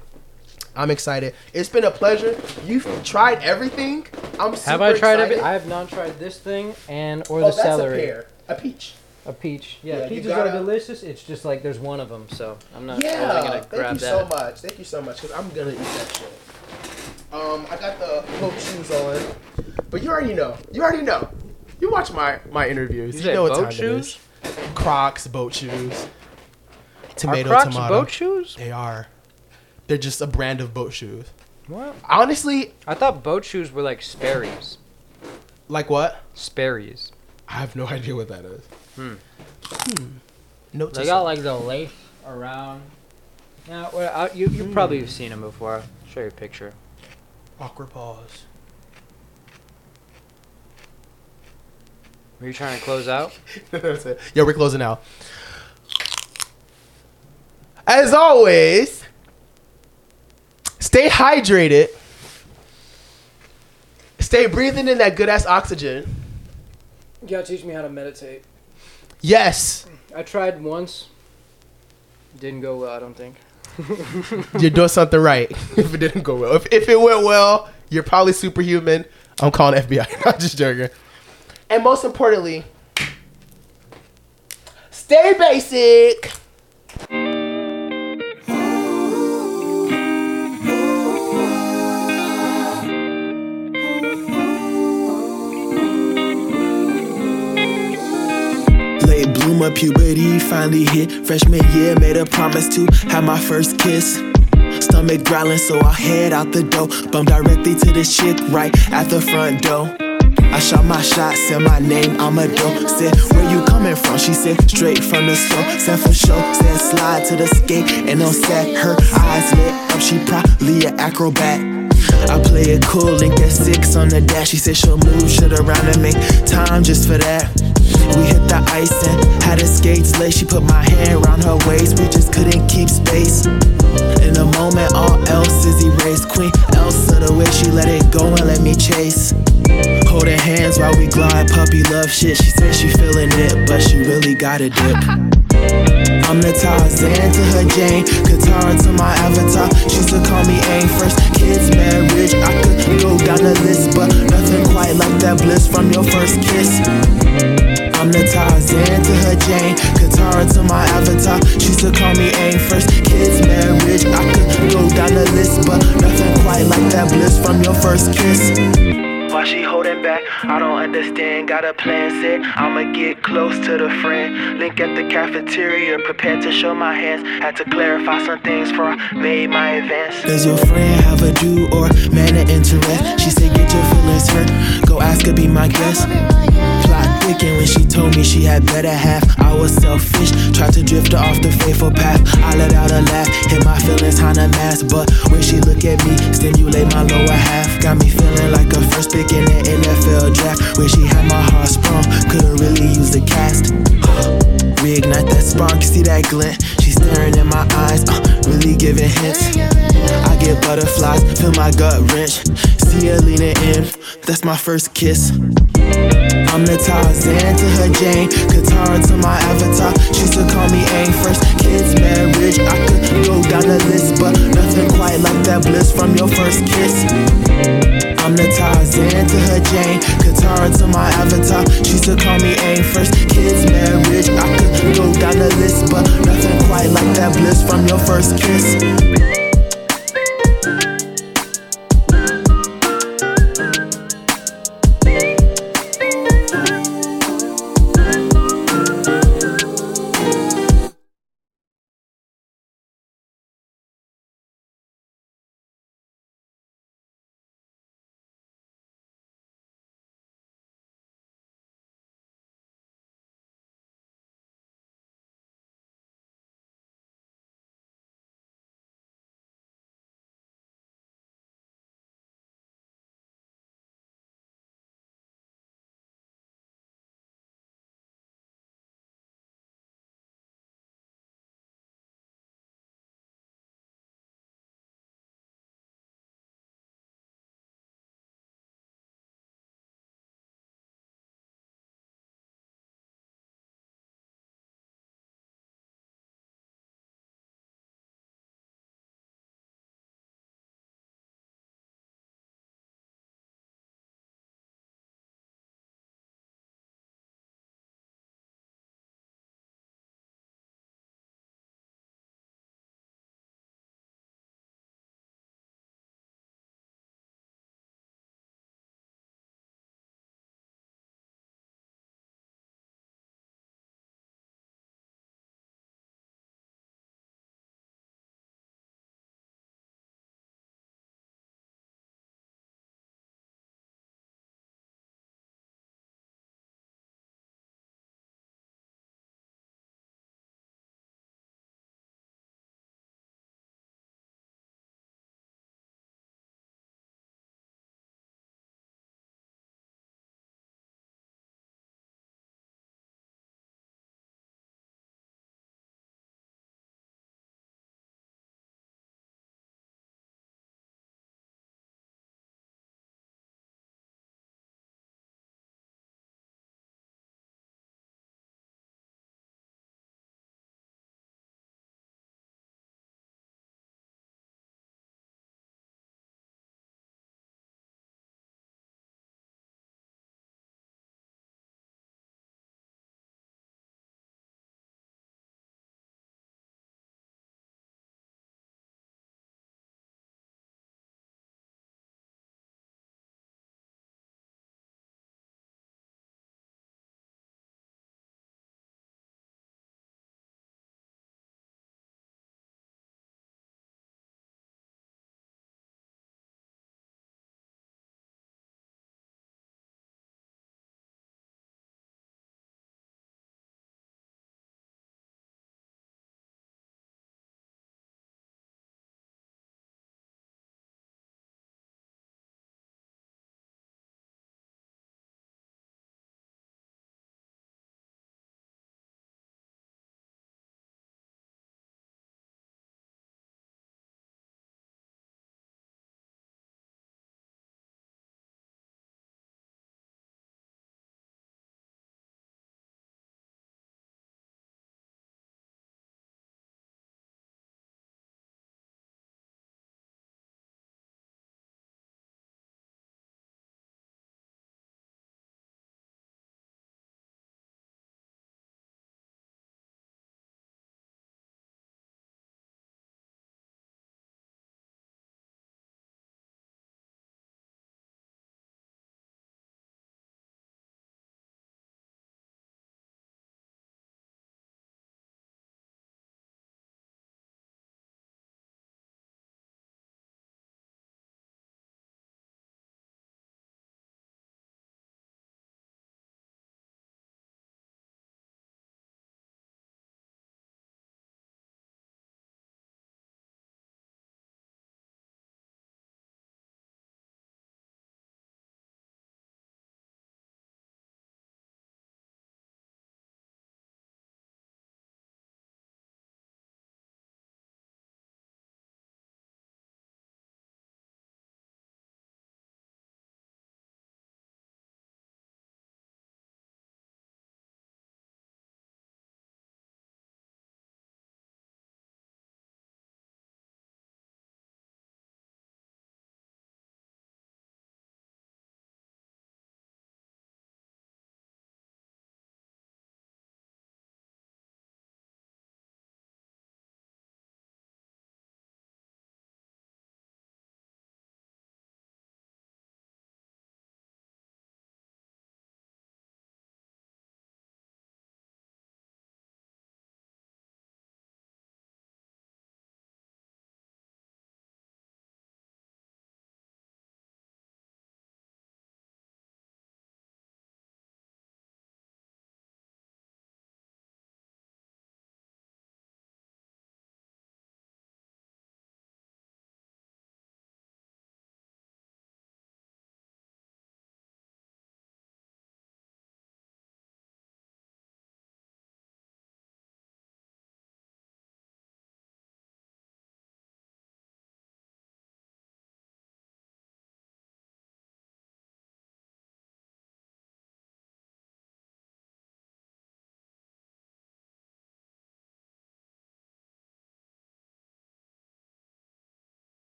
I'm excited. It's been a pleasure. You've tried everything. I'm super have I tried it? I have not tried this thing and or oh, the that's celery. a pear, a peach. A peach. Yeah, Yeah, peaches gotta- are delicious. It's just like there's one of them, so I'm not Yeah, really gonna thank you that. so much. Thank you so much, because I'm gonna eat that shit. Um, I got the boat shoes on, but you already know. You already know. You watch my my interviews. You You, know what boat time shoes? it is. Crocs, boat shoes. Tomato, are Crocs tomato. boat shoes? They are. They're just a brand of boat shoes. What? Honestly, I thought boat shoes were like Sperry's. like what? Sperry's. I have no idea what that is. Hmm. Hmm. Note to They got self. like the lace around. Yeah, well, I, you you probably have seen them before. I'll show you a picture. awkward pause. Were you trying to close out? Yeah, we're closing out. As always, stay hydrated. Stay breathing in that good ass oxygen. You gotta teach me how to meditate. Yes, I tried once. Didn't go well, I don't think. you're doing something right. If it didn't go well, if, if it went well, you're probably superhuman. I'm calling FBI. I'm just joking. And most importantly, stay basic. Puberty finally hit. Freshman year made a promise to have my first kiss. Stomach growling, so I head out the door. Bump directly to this chick right at the front door. I shot my shot, said my name, I'm a dope. Said, where you coming from? She said, straight from the store. Said for sure, said slide to the skate and on set. Her eyes lit up, she probably an acrobat. I play it cool, link at six on the dash. She said she'll move shit around and make time just for that. We hit the ice and had her skates lace. She put my hand around her waist, we just couldn't keep space. In a moment, all else is erased. Queen Elsa, the way she let it go and let me chase. Holding hands while we glide, puppy love shit. She said she feeling it, but she really got a dip. I'm the Tarzan to her Jane, Katara to my avatar. She used to call me Aang. First kids, marriage, I could go down the list, but nothing quite like that bliss from your first kiss. I'm the Tarzan to her Jane, Katara to my avatar. She used to call me Aang. First kids, marriage, I could go down the list, but nothing quite like that bliss from your first kiss. Why she holding back? I don't understand. Got a plan set. I'ma get close to the friend. Link at the cafeteria, prepared to show my hands. Had to clarify some things before I made my advance. Does your friend have a do or man of interest? She said, Get your feelings hurt. Go ask her, be my guest. Plot thicken when she told me she had better half. I was selfish, tried to drift her off the faithful path. I let out a laugh, hit my feelings on a mask. But when she look at me, stimulate my lower half. Got me feeling like a first pick in the NFL draft. Where she had my heart sprung, could've really used a cast. Reignite that spark, see that glint. Staring in my eyes, uh, really giving hints. I get butterflies, feel my gut wrench. See her leaning in, that's my first kiss. I'm the Tarzan to her Jane, Katara to my avatar. She used to call me Aang. First kids, marriage, I could go down the list, but nothing quite like that bliss from your first kiss. I'm the Tarzan to her Jane, Katara to my avatar. She used to call me Aang. First kids, marriage, I could go down the list, but nothing quite like that bliss from your first kiss.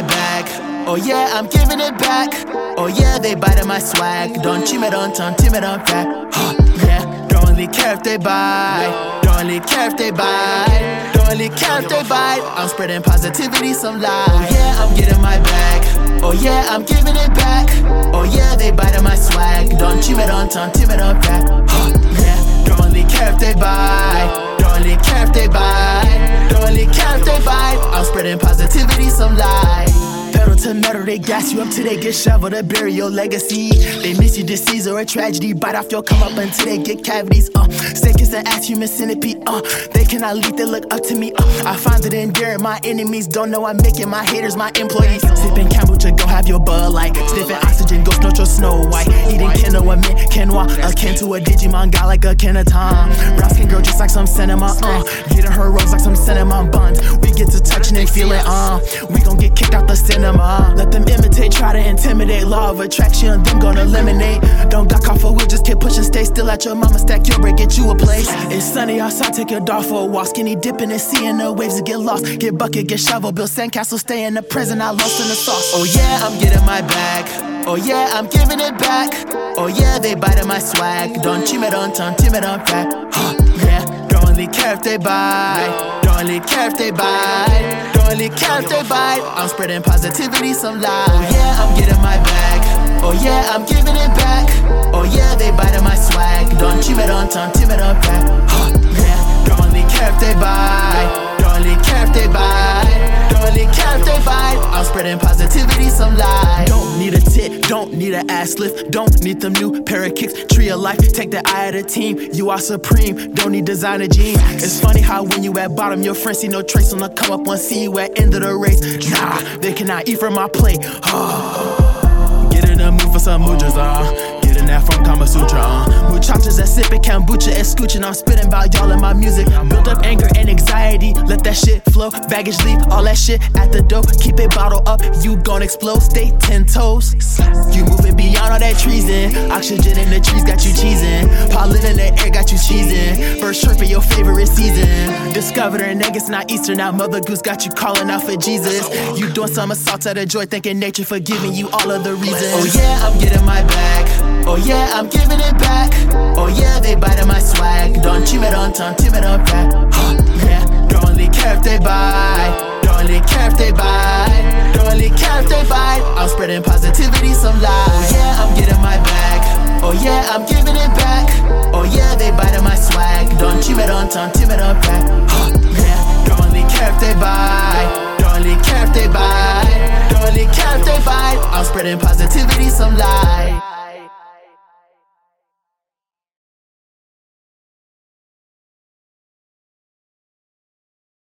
My bag. Oh yeah, I'm giving it back. Oh yeah, they biting my swag. Don't cheat me, don't turn, timid on fat. Huh, yeah, don't really care if they buy. Don't really care if they buy. Don't really care if they buy. I'm spreading positivity, some light. Oh yeah, I'm getting my bag. Oh yeah, I'm giving it back. Oh yeah, they bite on my swag. Don't cheat me, don't turn, it on fat. Huh, yeah, don't really care if they buy. Don't really care if they buy. Don't really care if they buy. I'm spreading positivity, some light. Pedal to metal, they gas you up till they get shoveled to bury your legacy. They miss you disease or a tragedy, bite off your come up until they get cavities. Uh, sick as an ass human centipede. Uh, they cannot lead, they look up to me. Uh, I find it endearing. My enemies don't know I'm making my haters my employees. Sipping kombucha, go have your bud light. Sniffing oxygen, go snort your snow white. Eating quinoa, mint quinoa, akin to a Digimon guy like a Kenaton. Brown skin girl just like some cinema. Uh, getting her rose like some cinnamon buns. We get to touching and feeling. Uh, we gon' get kicked out the cinema. Let them imitate, try to intimidate. Law of attraction, them gonna eliminate. Don't got caught for we just keep pushing. Stay still at your mama stack your break, get you a place. It's sunny outside, take your dog for a walk. Skinny dipping and seeing the waves get lost. Get bucket, get shovel, build sandcastle, stay in the prison. I lost in the sauce. Oh yeah, I'm getting my bag. Oh yeah, I'm giving it back. Oh yeah, they biting my swag. Don't cheat me, don't turn, timid on fat. Huh, yeah, don't really care if they buy. Don't really care if they buy. Don't really care if they buy. I'm spreading positivity, some light. Oh yeah, I'm getting my bag. Oh yeah, I'm giving it back. Oh yeah, they biting my swag. Don't cheat me, don't turn, timid on fat. Huh, yeah, don't really care if they buy. Don't really care if they buy. Really care if they. I'm spreading positivity, some light. Don't need a tit, don't need an ass lift, don't need them new pair of kicks. Tree of life, take the eye of the team. You are supreme, don't need designer jeans. It's funny how when you at bottom, your friends see no trace on the come up one, see you at end of the race. Nah, they cannot eat from my plate. Get in the mood for some mujas, uh. That from Kama Sutra, uh. Muchachas that sipping kombucha and scooching. I'm spitting about y'all in my music. Build up anger and anxiety, let that shit flow. Baggage leave, all that shit at the door. Keep it bottled up, you gon' explode. Stay ten toes. You moving beyond all that treason. Oxygen in the trees got you cheesing. Pollen in the air got you cheesing. First trip in your favorite season. Discovered niggas not Easter, now Mother Goose got you calling out for Jesus. You doing somersaults out of joy, thinking nature for giving you all of the reasons. Oh yeah, I'm getting my bag. Oh yeah, I'm giving it back. Oh yeah, they biting my swag. Don't cheat me, don't turn, timid on fat. Huh, yeah, don't really care if they buy. Don't really care if they buy. Don't really care if they buy. I'm spreading positivity, some light. Oh yeah, I'm getting my bag. Oh yeah, I'm giving it back. Oh yeah, they biting my swag. Don't cheat me, don't turn, timid on fat. Huh, yeah, don't really care if they buy. Don't really care if they buy. Don't really care if they buy. I'm spreading positivity, some light.